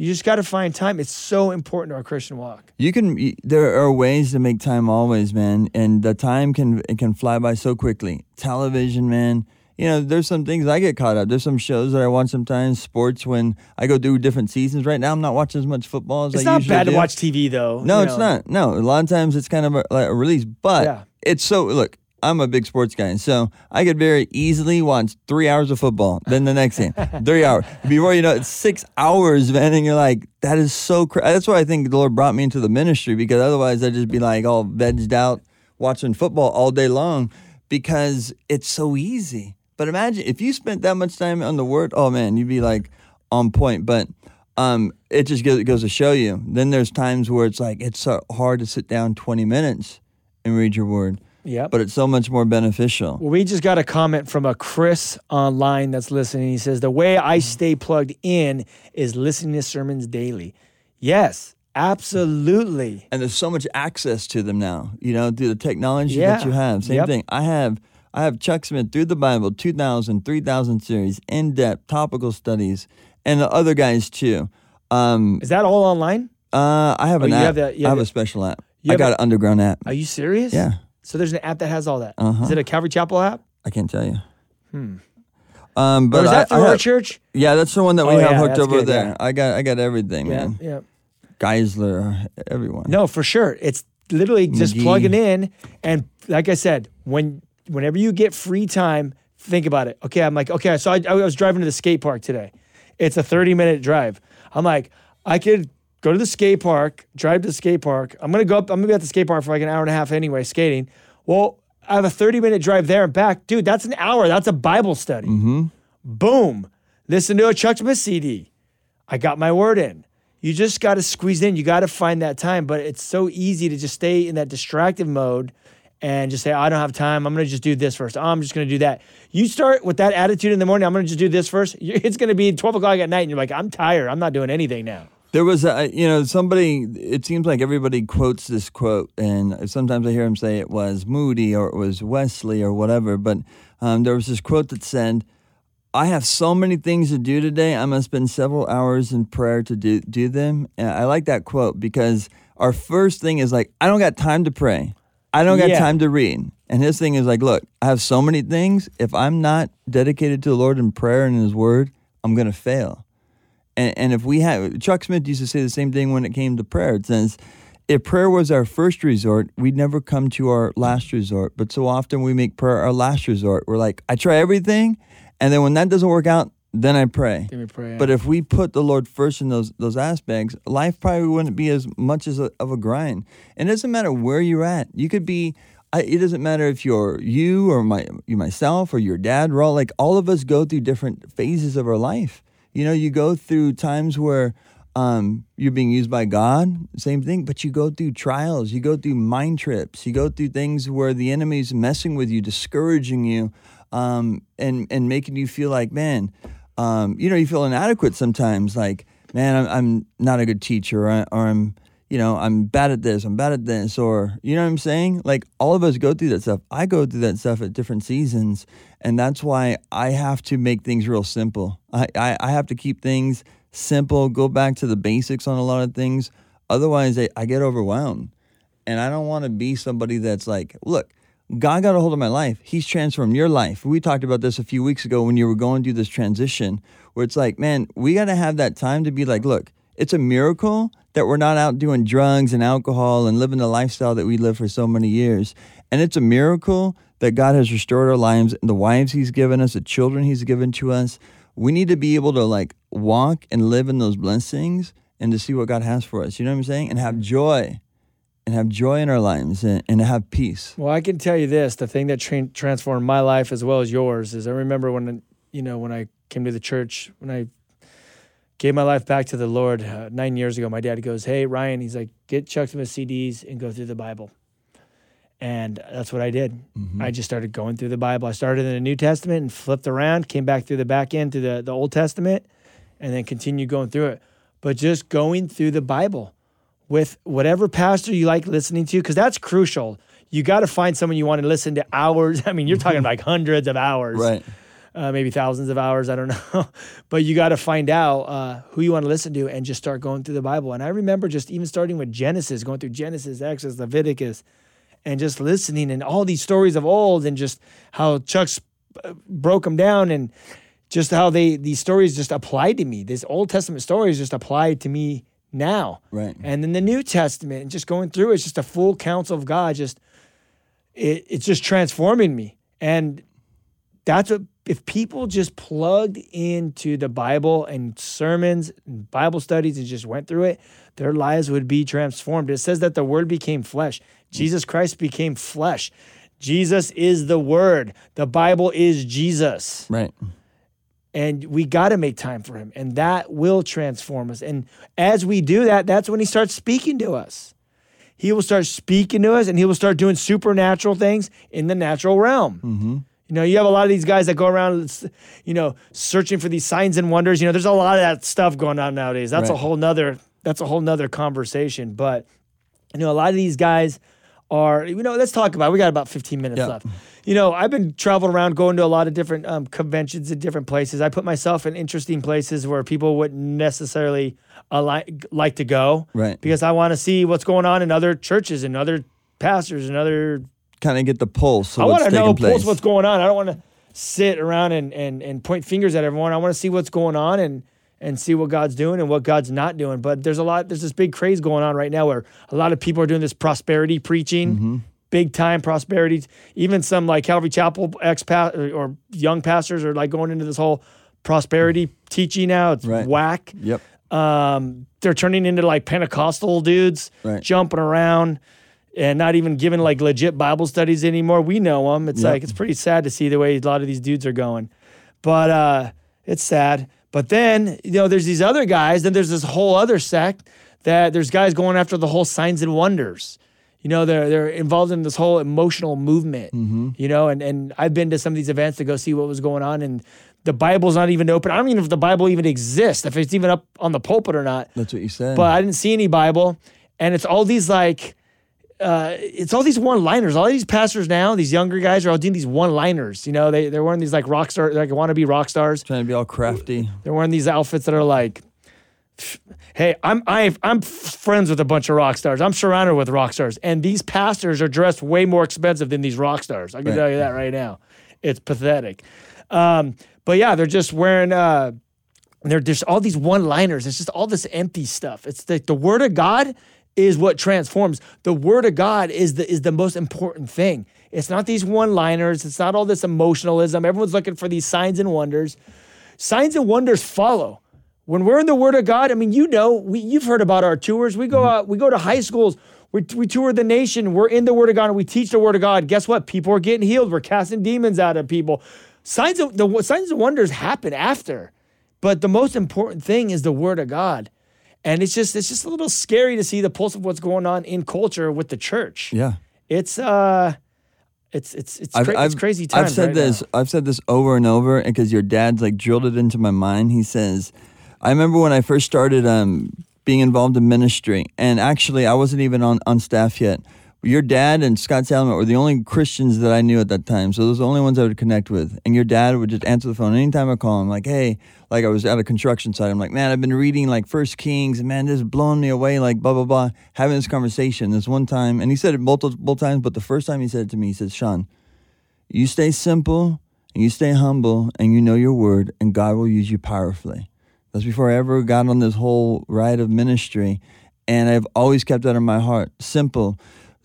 You just got to find time. It's so important to our Christian walk. You can. There are ways to make time always, man, and the time can it can fly by so quickly. Television, man. You know, there's some things I get caught up. There's some shows that I watch sometimes. Sports when I go through different seasons. Right now, I'm not watching as much football as I usually It's not bad to watch TV though. No, it's know. not. No, a lot of times it's kind of a, like a release, but Yeah. it's so. Look, I'm a big sports guy, and so I could very easily watch three hours of football, then the next game, (laughs) three hours. Before you know, it, it's six hours, man, and you're like, that is so. Cra-. That's why I think the Lord brought me into the ministry because otherwise I'd just be like all vegged out watching football all day long because it's so easy. But imagine if you spent that much time on the Word. Oh man, you'd be like on point. But um, it just goes, goes to show you. Then there's times where it's like it's so hard to sit down 20 minutes and read your Word, Yep. but it's so much more beneficial. Well, we just got a comment from a Chris online that's listening. He says, The way I stay plugged in is listening to sermons daily. Yes, absolutely. and there's so much access to them now. You know, through the technology Yeah. that you have. Same Yep. thing. I have I have Chuck Smith through the Bible, 2000, 3000 series, in depth topical studies, and the other guys too. Um, Is that all online? uh, I have Oh, an app. have the- you I have have a special app. I got a- an underground app. Are you serious? Yeah. So there's an app that has all that. Is Uh-huh. it a Calvary Chapel app? I can't tell you. Um, but Or is that I, through I our have- church? Yeah, that's the one that we Oh, have yeah, hooked over good, there. yeah. I got I got everything, Yeah, man. yeah. Geisler, everyone. No, for sure. It's literally just McGee. plugging in. And like I said, when whenever you get free time, think about it. Okay, I'm like, okay, so I, I was driving to the skate park today. It's a 30 minute drive. I'm like, I could go to the skate park, drive to the skate park. I'm gonna go up, I'm gonna be at the skate park for like an hour and a half anyway, skating. Well, I have a 30 minute drive there and back. Dude, that's an hour. That's a Bible study. Mm-hmm. Boom. Listen to a Chuck Smith CD. I got my word in. You just got to squeeze in. You got to find that time. But it's so easy to just stay in that distractive mode and just say, I don't have time. I'm going to just do this first. Oh, I'm just going to do that. You start with that attitude in the morning. I'm going to just do this first. (laughs) It's going to be 12 o'clock at night. And you're like, I'm tired. I'm not doing anything now. There was, a, you know, somebody. It seems like everybody quotes this quote, and sometimes I hear him say it was Moody or it was Wesley or whatever. But um, there was this quote that said, I have so many things to do today. I'm gonna spend several hours in prayer to do do them. And I like that quote because our first thing is like, I don't got time to pray. I don't got Yeah. time to read. And his thing is like, look, I have so many things. If I'm not dedicated to the Lord in prayer and in His Word, I'm gonna fail. And, and if we have, Chuck Smith used to say the same thing when it came to prayer. It says, if prayer was our first resort, we'd never come to our last resort. But so often we make prayer our last resort. We're like, I try everything, and then when that doesn't work out, then I pray. Me pray. But if we put the Lord first in those those aspects, life probably wouldn't be as much as a, of a grind. And it doesn't matter where you're at. You could be. I, it doesn't matter if you're you or my you myself or your dad. We're all like all of us go through different phases of our life. You know, you go through times where um, you're being used by God, same thing. But you go through trials, you go through mind trips, you go through things where the enemy's messing with you, discouraging you, um, and and making you feel like, man, um, you know, you feel inadequate sometimes. Like, man, I'm, I'm not a good teacher, or, or I'm, you know, I'm bad at this, I'm bad at this, or you know what I'm saying? Like, all of us go through that stuff. I go through that stuff at different seasons, and that's why I have to make things real simple. I, I, I have to keep things simple, go back to the basics on a lot of things. Otherwise, I, I get overwhelmed. And I don't want to be somebody that's like, look, God got a hold of my life. He's transformed your life. We talked about this a few weeks ago when you were going through this transition where it's like, man, we got to have that time to be like, look, it's a miracle that we're not out doing drugs and alcohol and living the lifestyle that we lived for so many years. And it's a miracle that God has restored our lives and the wives He's given us, the children He's given to us. We need to be able to like walk and live in those blessings and to see what God has for us. You know what I'm saying? And have joy and have joy in our lives and, and have peace. Well, I can tell you this: the thing that tra- transformed my life as well as yours is I remember when you know when I came to the church when I gave my life back to the Lord uh, nine years ago. My dad goes, "Hey Ryan," he's like, "Get Chuck Smith CDs and go through the Bible." And that's what I did. I just started going through the Bible. I started in the New Testament and flipped around, came back through the back end to the, the Old Testament, and then continued going through it. But just going through the Bible with whatever pastor you like listening to, because that's crucial. You got to find someone you want to listen to hours. (laughs) I mean, you're talking (laughs) like hundreds of hours, Right. Uh, maybe thousands of hours. I don't (laughs) know, but you got to find out uh, who you want to listen to and just start going through the Bible. And I remember just even starting with Genesis, going through Genesis, Exodus, Leviticus, and just listening and all these stories of old and just how Chuck's uh, broke them down and just how they these stories just applied to me. This Old Testament stories just applied to me now. Right. And then the New Testament and just going through it's just a full counsel of God. Just it, it's just transforming me. And that's what if people just plugged into the Bible and sermons and Bible studies and just went through it, their lives would be transformed. It says that the word became flesh. Jesus Christ became flesh. Jesus is the word. The Bible is Jesus Right. and we got to make time for him and that will transform us and as we do that that's when he starts speaking to us he will start speaking to us and he will start doing supernatural things in the natural realm mm-hmm. You know you have a lot of these guys that go around you know searching for these signs and wonders you know there's a lot of that stuff going on nowadays that's a whole nother that's a whole nother conversation but you know a lot of these guys are you know let's talk about it. we got about 15 minutes Yeah. left you know i've been traveling around going to a lot of different um, conventions in different places i put myself in interesting places where people wouldn't necessarily ali- like to go Right. because i want to see what's going on in other churches and other pastors and other Kind of get the pulse. I want to know place. pulse what's going on i don't want to sit around and, and and point fingers at everyone i want to see what's going on and and see what god's doing and what god's not doing but there's a lot there's this big craze going on right now where a lot of people are doing this prosperity preaching Mm-hmm. big time prosperity even some like calvary chapel ex or, or young pastors are like going into this whole prosperity teaching now it's Right. whack Yep. um, they're turning into like Pentecostal dudes, Right. jumping around and not even giving like legit Bible studies anymore. We know them. It's Yep. like it's pretty sad to see the way a lot of these dudes are going, but uh, it's sad. But then you know, there's these other guys. Then there's this whole other sect that there's guys going after the whole signs and wonders. You know, they're they're involved in this whole emotional movement. You know, and and I've been to some of these events to go see what was going on, and the Bible's not even open. I don't even know if the Bible even exists, if it's even up on the pulpit or not. That's what you said. But I didn't see any Bible, and it's all these like uh, it's all these one-liners. All these pastors now, these younger guys are all doing these one-liners. You know, they they're wearing these like rock star, like want to be rock stars. Trying to be all crafty. They're wearing these outfits that are like, hey, I'm I, I'm friends with a bunch of rock stars. I'm surrounded with rock stars, and these pastors are dressed way more expensive than these rock stars. I can Right. tell you that right now. It's pathetic. Um, but yeah, they're just wearing. Uh, they're there's all these one-liners. It's just all this empty stuff. It's like the word of God is what transforms. The word of God is the is the most important thing. It's not these one-liners. It's not all this emotionalism. Everyone's looking for these signs and wonders. Signs and wonders follow. When we're in the Word of God, I mean, you know, we, you've heard about our tours. We go mm-hmm. out, we go to high schools, we, we tour the nation. We're in the Word of God, and we teach the Word of God. Guess what? People are getting healed. We're casting demons out of people. Signs of the signs and wonders happen after, but the most important thing is the Word of God. And it's just it's just a little scary to see the pulse of what's going on in culture with the church. Yeah. It's uh, it's it's it's, cra- it's crazy times. I've said right this. now. I've said this over and over, and because your dad's like drilled it into my mind. He says, "I remember when I first started um, being involved in ministry, and actually, I wasn't even on on staff yet. Your dad and Scott Salmon were the only Christians that I knew at that time, so those are the only ones I would connect with. And your dad would just answer the phone anytime I call him, like, "Hey," like I was at a construction site. I'm like, "Man, I've been reading like First Kings, and man, this is blowing me away." Like blah blah blah. Having this conversation. This one time, and he said it multiple times, but the first time he said it to me, he said, "Sean." You stay simple and you stay humble and you know your word, and God will use you powerfully. That's before I ever got on this whole ride of ministry. And I've always kept that in my heart. Simple.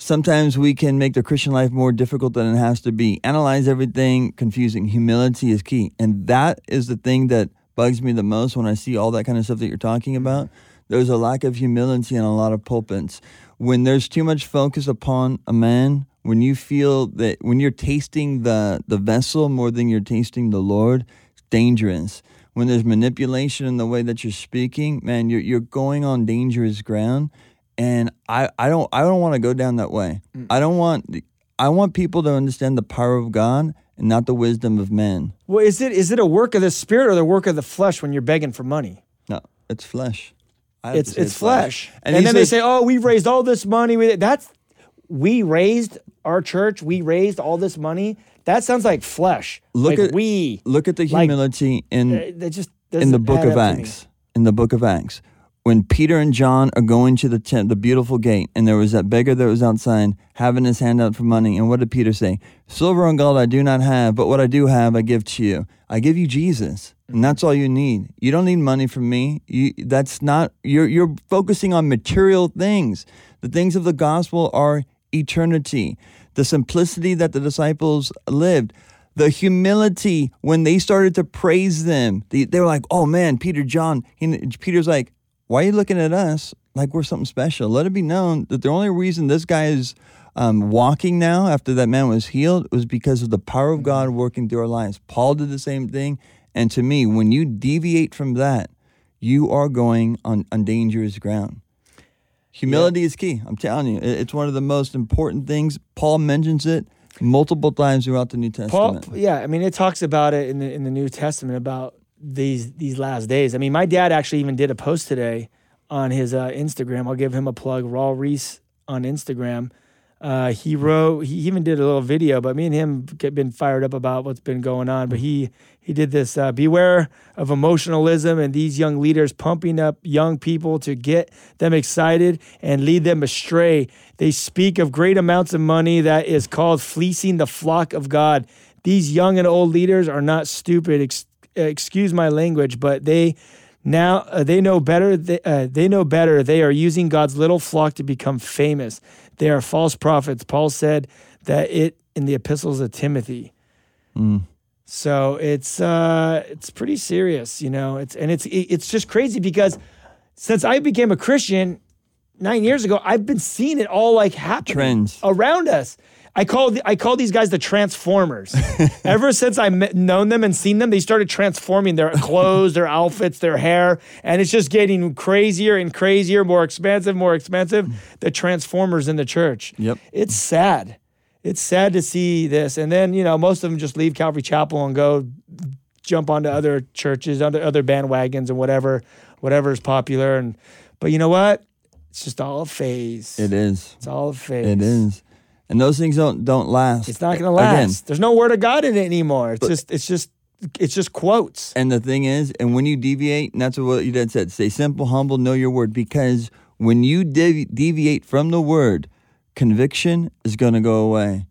Sometimes we can make the Christian life more difficult than it has to be. Analyze everything, confusing. Humility is key. And that is the thing that bugs me the most when I see all that kind of stuff that you're talking mm-hmm. about. There's a lack of humility in a lot of pulpits. When there's too much focus upon a man, when you feel that when you're tasting the, the vessel more than you're tasting the Lord, it's dangerous. When there's manipulation in the way that you're speaking, man, you're, you're going on dangerous ground. And I, I don't I don't want to go down that way. I don't want I want people to understand the power of God and not the wisdom of men. Well, is it is it a work of the spirit or the work of the flesh when you're begging for money? No, it's flesh. I It's it's flesh. And, he then they say, "Oh, we've raised all this money." We that's we raised our church. We raised all this money. That sounds like flesh. Look like at we. look at the like, humility in uh, That just in the book of up to me. Acts. In the book of Acts, when Peter and John are going to the tent, the beautiful gate, and there was that beggar that was outside having his hand out for money. And what did Peter say? Silver and gold I do not have, but what I do have I give to you. I give you Jesus, and that's all you need. You don't need money from me. You that's not you're you're focusing on material things. The things of the gospel are eternity. The simplicity that the disciples lived the humility when they started to praise them. They, they were like, oh man, Peter, John. He, Peter's like, why are you looking at us like we're something special? Let it be known that the only reason this guy is um, walking now after that man was healed was because of the power of God working through our lives. Paul did the same thing. And to me, when you deviate from that, you are going on, on dangerous ground. Humility is key. I'm telling you, it's one of the most important things. Paul mentions it multiple times throughout the New Paul, Testament. yeah, I mean, it talks about it in the in the New Testament about these these last days. I mean, my dad actually even did a post today on his uh, Instagram. I'll give him a plug. Raul Ries on Instagram. Uh, he wrote. He even did a little video. But me and him get been fired up about what's been going on. But he he did this. Uh, Beware of emotionalism and these young leaders pumping up young people to get them excited and lead them astray. They speak of great amounts of money that is called fleecing the flock of God. These young and old leaders are not stupid. Ex- excuse my language, but they now uh, they know better. They, uh, they know better. They are using God's little flock to become famous. They are false prophets. Paul said that it in the epistles of Timothy. So it's uh, it's pretty serious, you know. It's and it's it's just crazy because since I became a Christian nine years ago, I've been seeing it all like happening Trends. around us. I call the, I call these guys the transformers. (laughs) Ever since I met, known them and seen them, they started transforming their clothes, their outfits, their hair, and it's just getting crazier and crazier, more expensive, more expensive. The transformers in the church. Yep. It's sad. It's sad to see this, and then you know most of them just leave Calvary Chapel and go jump onto other churches, other other bandwagons, and whatever whatever is popular. And but you know what? It's just all a phase. It is. It's all a phase. It is. And those things don't don't last. It's not going to last. Again, There's no word of God in it anymore. It's just it's just it's just quotes. And the thing is, and when you deviate, and that's what you dad said, stay simple, humble, know your word. Because when you devi- deviate from the word, conviction is going to go away.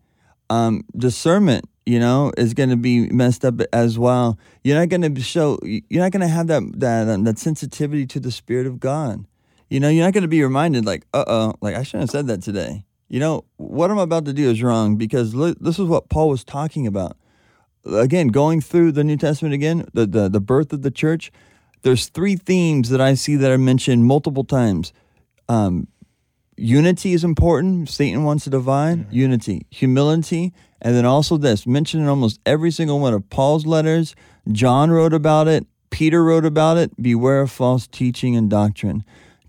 Um, discernment, you know, is going to be messed up as well. You're not going to show. You're not going to have that that um, that sensitivity to the spirit of God. You know, you're not going to be reminded like, uh oh, like I shouldn't have said that today. You know, what I'm about to do is wrong because li- this is what Paul was talking about again, going through the New Testament again, the, the, the birth of the church, there's three themes that I see that are mentioned multiple times. Um, unity is important. Satan wants to divide. Unity, humility, and then also this mentioned in almost every single one of Paul's letters. John wrote about it. Peter wrote about it. Beware of false teaching and doctrine.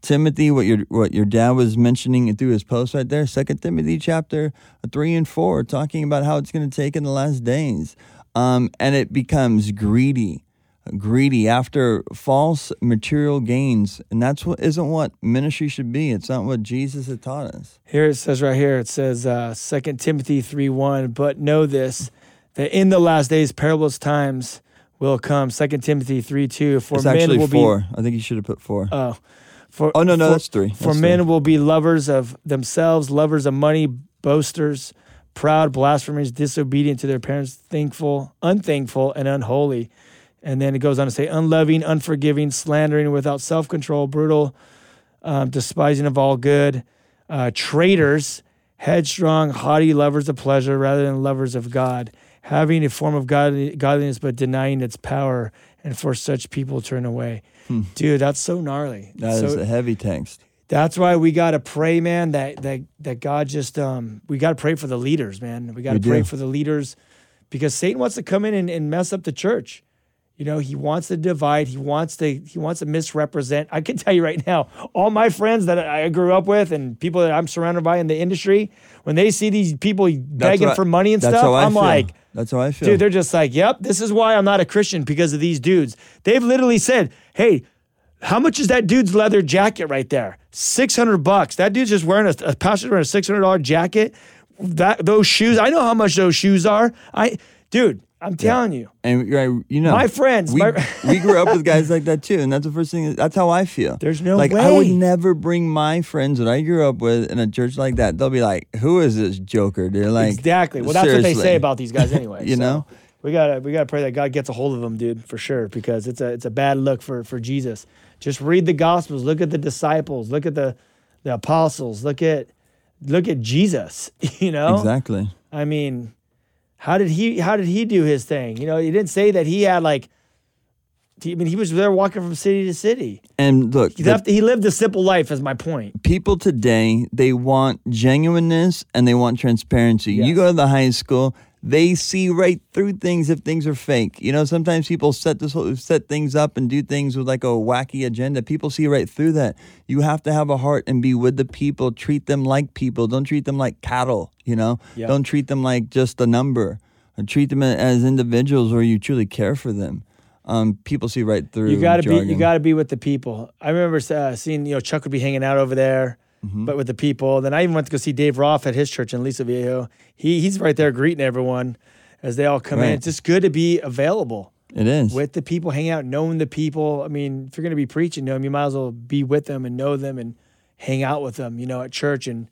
Timothy, what your what your dad was mentioning through his post right there, Second Timothy chapter three and four, talking about how it's going to take in the last days, um, and it becomes greedy, greedy after false material gains, and that's what isn't what ministry should be. It's not what Jesus had taught us. Here it says right here, it says uh, 2 Timothy 3 1, but know this, that in the last days perilous times will come. 2 Timothy 3 2, for It's men actually will four. I think you should have put four. be. Oh. For, Oh, no, no, for- that's three. For men three. will be lovers of themselves, lovers of money, boasters, proud, blasphemers, disobedient to their parents, thankful, unthankful, and unholy. And then it goes on to say, unloving, unforgiving, slandering, without self control, brutal, um, despising of all good, uh, traitors, headstrong, haughty, lovers of pleasure rather than lovers of God, having a form of godly, godliness but denying its power. And for such people turn away. Dude, that's so gnarly. Hmm. That is so, a heavy text. that's why we gotta pray, man. That that that God just um we gotta pray for the leaders, man. We gotta We pray do. for the leaders because Satan wants to come in and, and mess up the church. You know, he wants to divide. He wants to he wants to misrepresent. I can (laughs) tell you right now, all my friends that I grew up with and people that I'm surrounded by in the industry, when they see these people begging for money and stuff, I'm feel. like, That's how I feel. Dude, they're just like, yep, this is why I'm not a Christian because of these dudes. They've literally said, hey, how much is that dude's leather jacket right there? 600 bucks. That dude's just wearing a, a pastor's wearing a $600 jacket. That Those shoes, I know how much those shoes are. I, Dude, I'm telling you. And right, you know, My friends, we, my- (laughs) we grew up with guys like that too, and that's the first thing. That's how I feel. There's no like I would never bring my friends that I grew up with in a church like that. They'll be like, "Who is this joker?" They're like, exactly. Well, that's what they say about these guys anyway. (laughs) You so know? we gotta we gotta pray that God gets a hold of them, dude, for sure, because it's a it's a bad look for for Jesus. Just read the Gospels. Look at the disciples. Look at the the apostles. Look at look at Jesus. (laughs) You know, Exactly. I mean, how did he how did he do his thing? You know, he didn't say that he had like. I mean, he was there walking from city to city. And look, He the he lived a simple life. Is my point. people today they want genuineness and they want transparency. You go to the high school, they see right through things if things are fake. You know, sometimes people set this whole, set things up and do things with like a wacky agenda. People see right through that. You have to have a heart and be with the people. Treat them like people. Don't treat them like cattle. You know, Yeah. don't treat them like just a number. Treat them as individuals where you truly care for them. Um, people see right through. You got to be you got to be with the people. I remember uh, seeing you know Chuck would be hanging out over there, Mm-hmm. but with the people. Then I even went to go see Dave Roth at his church in Lisa Viejo. He he's right there greeting everyone as they all come in. It's just good to be available It is. with the people, hang out, knowing the people. I mean, if you're going to be preaching to them, you might as well be with them and know them and hang out with them. You know, at church and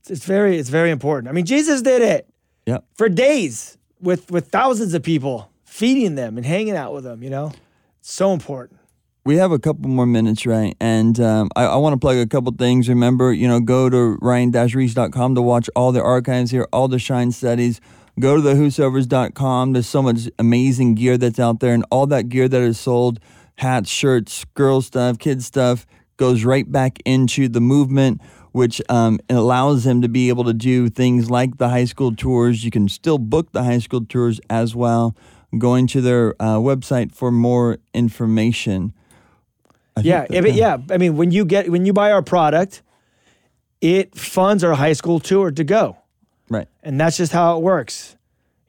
it's, it's very it's very important. I mean, Jesus did it Yep. for days with with thousands of people, feeding them and hanging out with them. You know, it's so important. We have a couple more minutes, right? And um, I, I want to plug a couple things. Remember, you know, go to ryan-ries.com to watch all the archives here, all the Shine studies. Go to the whosoevers.com. There's so much amazing gear that's out there, and all that gear that is sold hats, shirts, girl stuff, kid stuff goes right back into the movement, which um, allows them to be able to do things like the high school tours. You can still book the high school tours as well. Going to their uh, website for more information. I Yeah, that- I mean, yeah. I mean, when you get when you buy our product, it funds our high school tour to go, Right. and that's just how it works.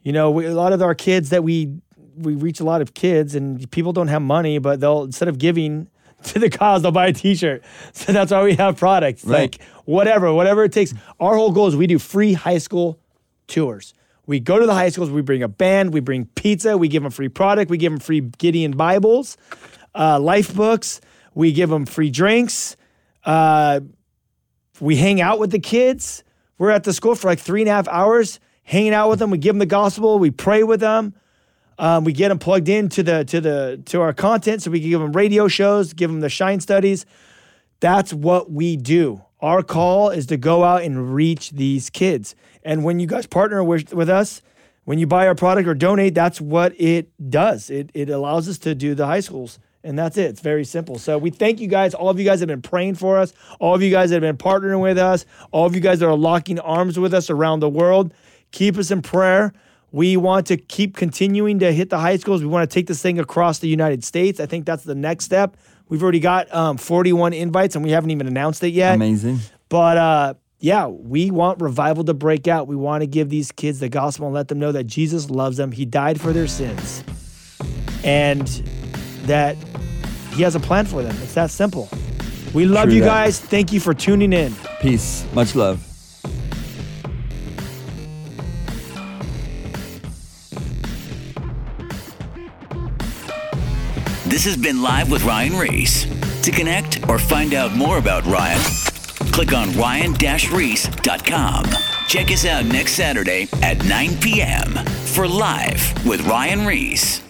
You know, we, a lot of our kids that we we reach a lot of kids, and people don't have money, but they'll instead of giving (laughs) to the cause, they'll buy a T-shirt. (laughs) So that's why we have products. Right. Like whatever, whatever it takes. Our whole goal is we do free high school tours. We go to the high schools. We bring a band. We bring pizza. We give them free product. We give them free Gideon Bibles, uh, life books. We give them free drinks. Uh, we hang out with the kids. We're at the school for like three and a half hours, hanging out with them. We give them the gospel. We pray with them. Um, we get them plugged into the to the to our content, so we can give them radio shows, give them the shine studies. That's what we do. Our call is to go out and reach these kids. And when you guys partner with, with us, when you buy our product or donate, that's what it does. It it allows us to do the high schools. And that's it. It's very simple. So we thank you guys. All of you guys have been praying for us. All of you guys that have been partnering with us. All of you guys that are locking arms with us around the world. Keep us in prayer. We want to keep continuing to hit the high schools. We want to take this thing across the United States. I think that's the next step. We've already got um, 41 invites and we haven't even announced it yet. Amazing. But uh, yeah, we want revival to break out. We want to give these kids the gospel and let them know that Jesus loves them. He died for their sins. And that he has a plan for them. It's that simple. We love True you that. guys. Thank you for tuning in. Peace. Much love. This has been Live with Ryan Ries. To connect or find out more about Ryan, click on ryan-ries.com. Check us out next Saturday at 9 p.m. for Live with Ryan Ries.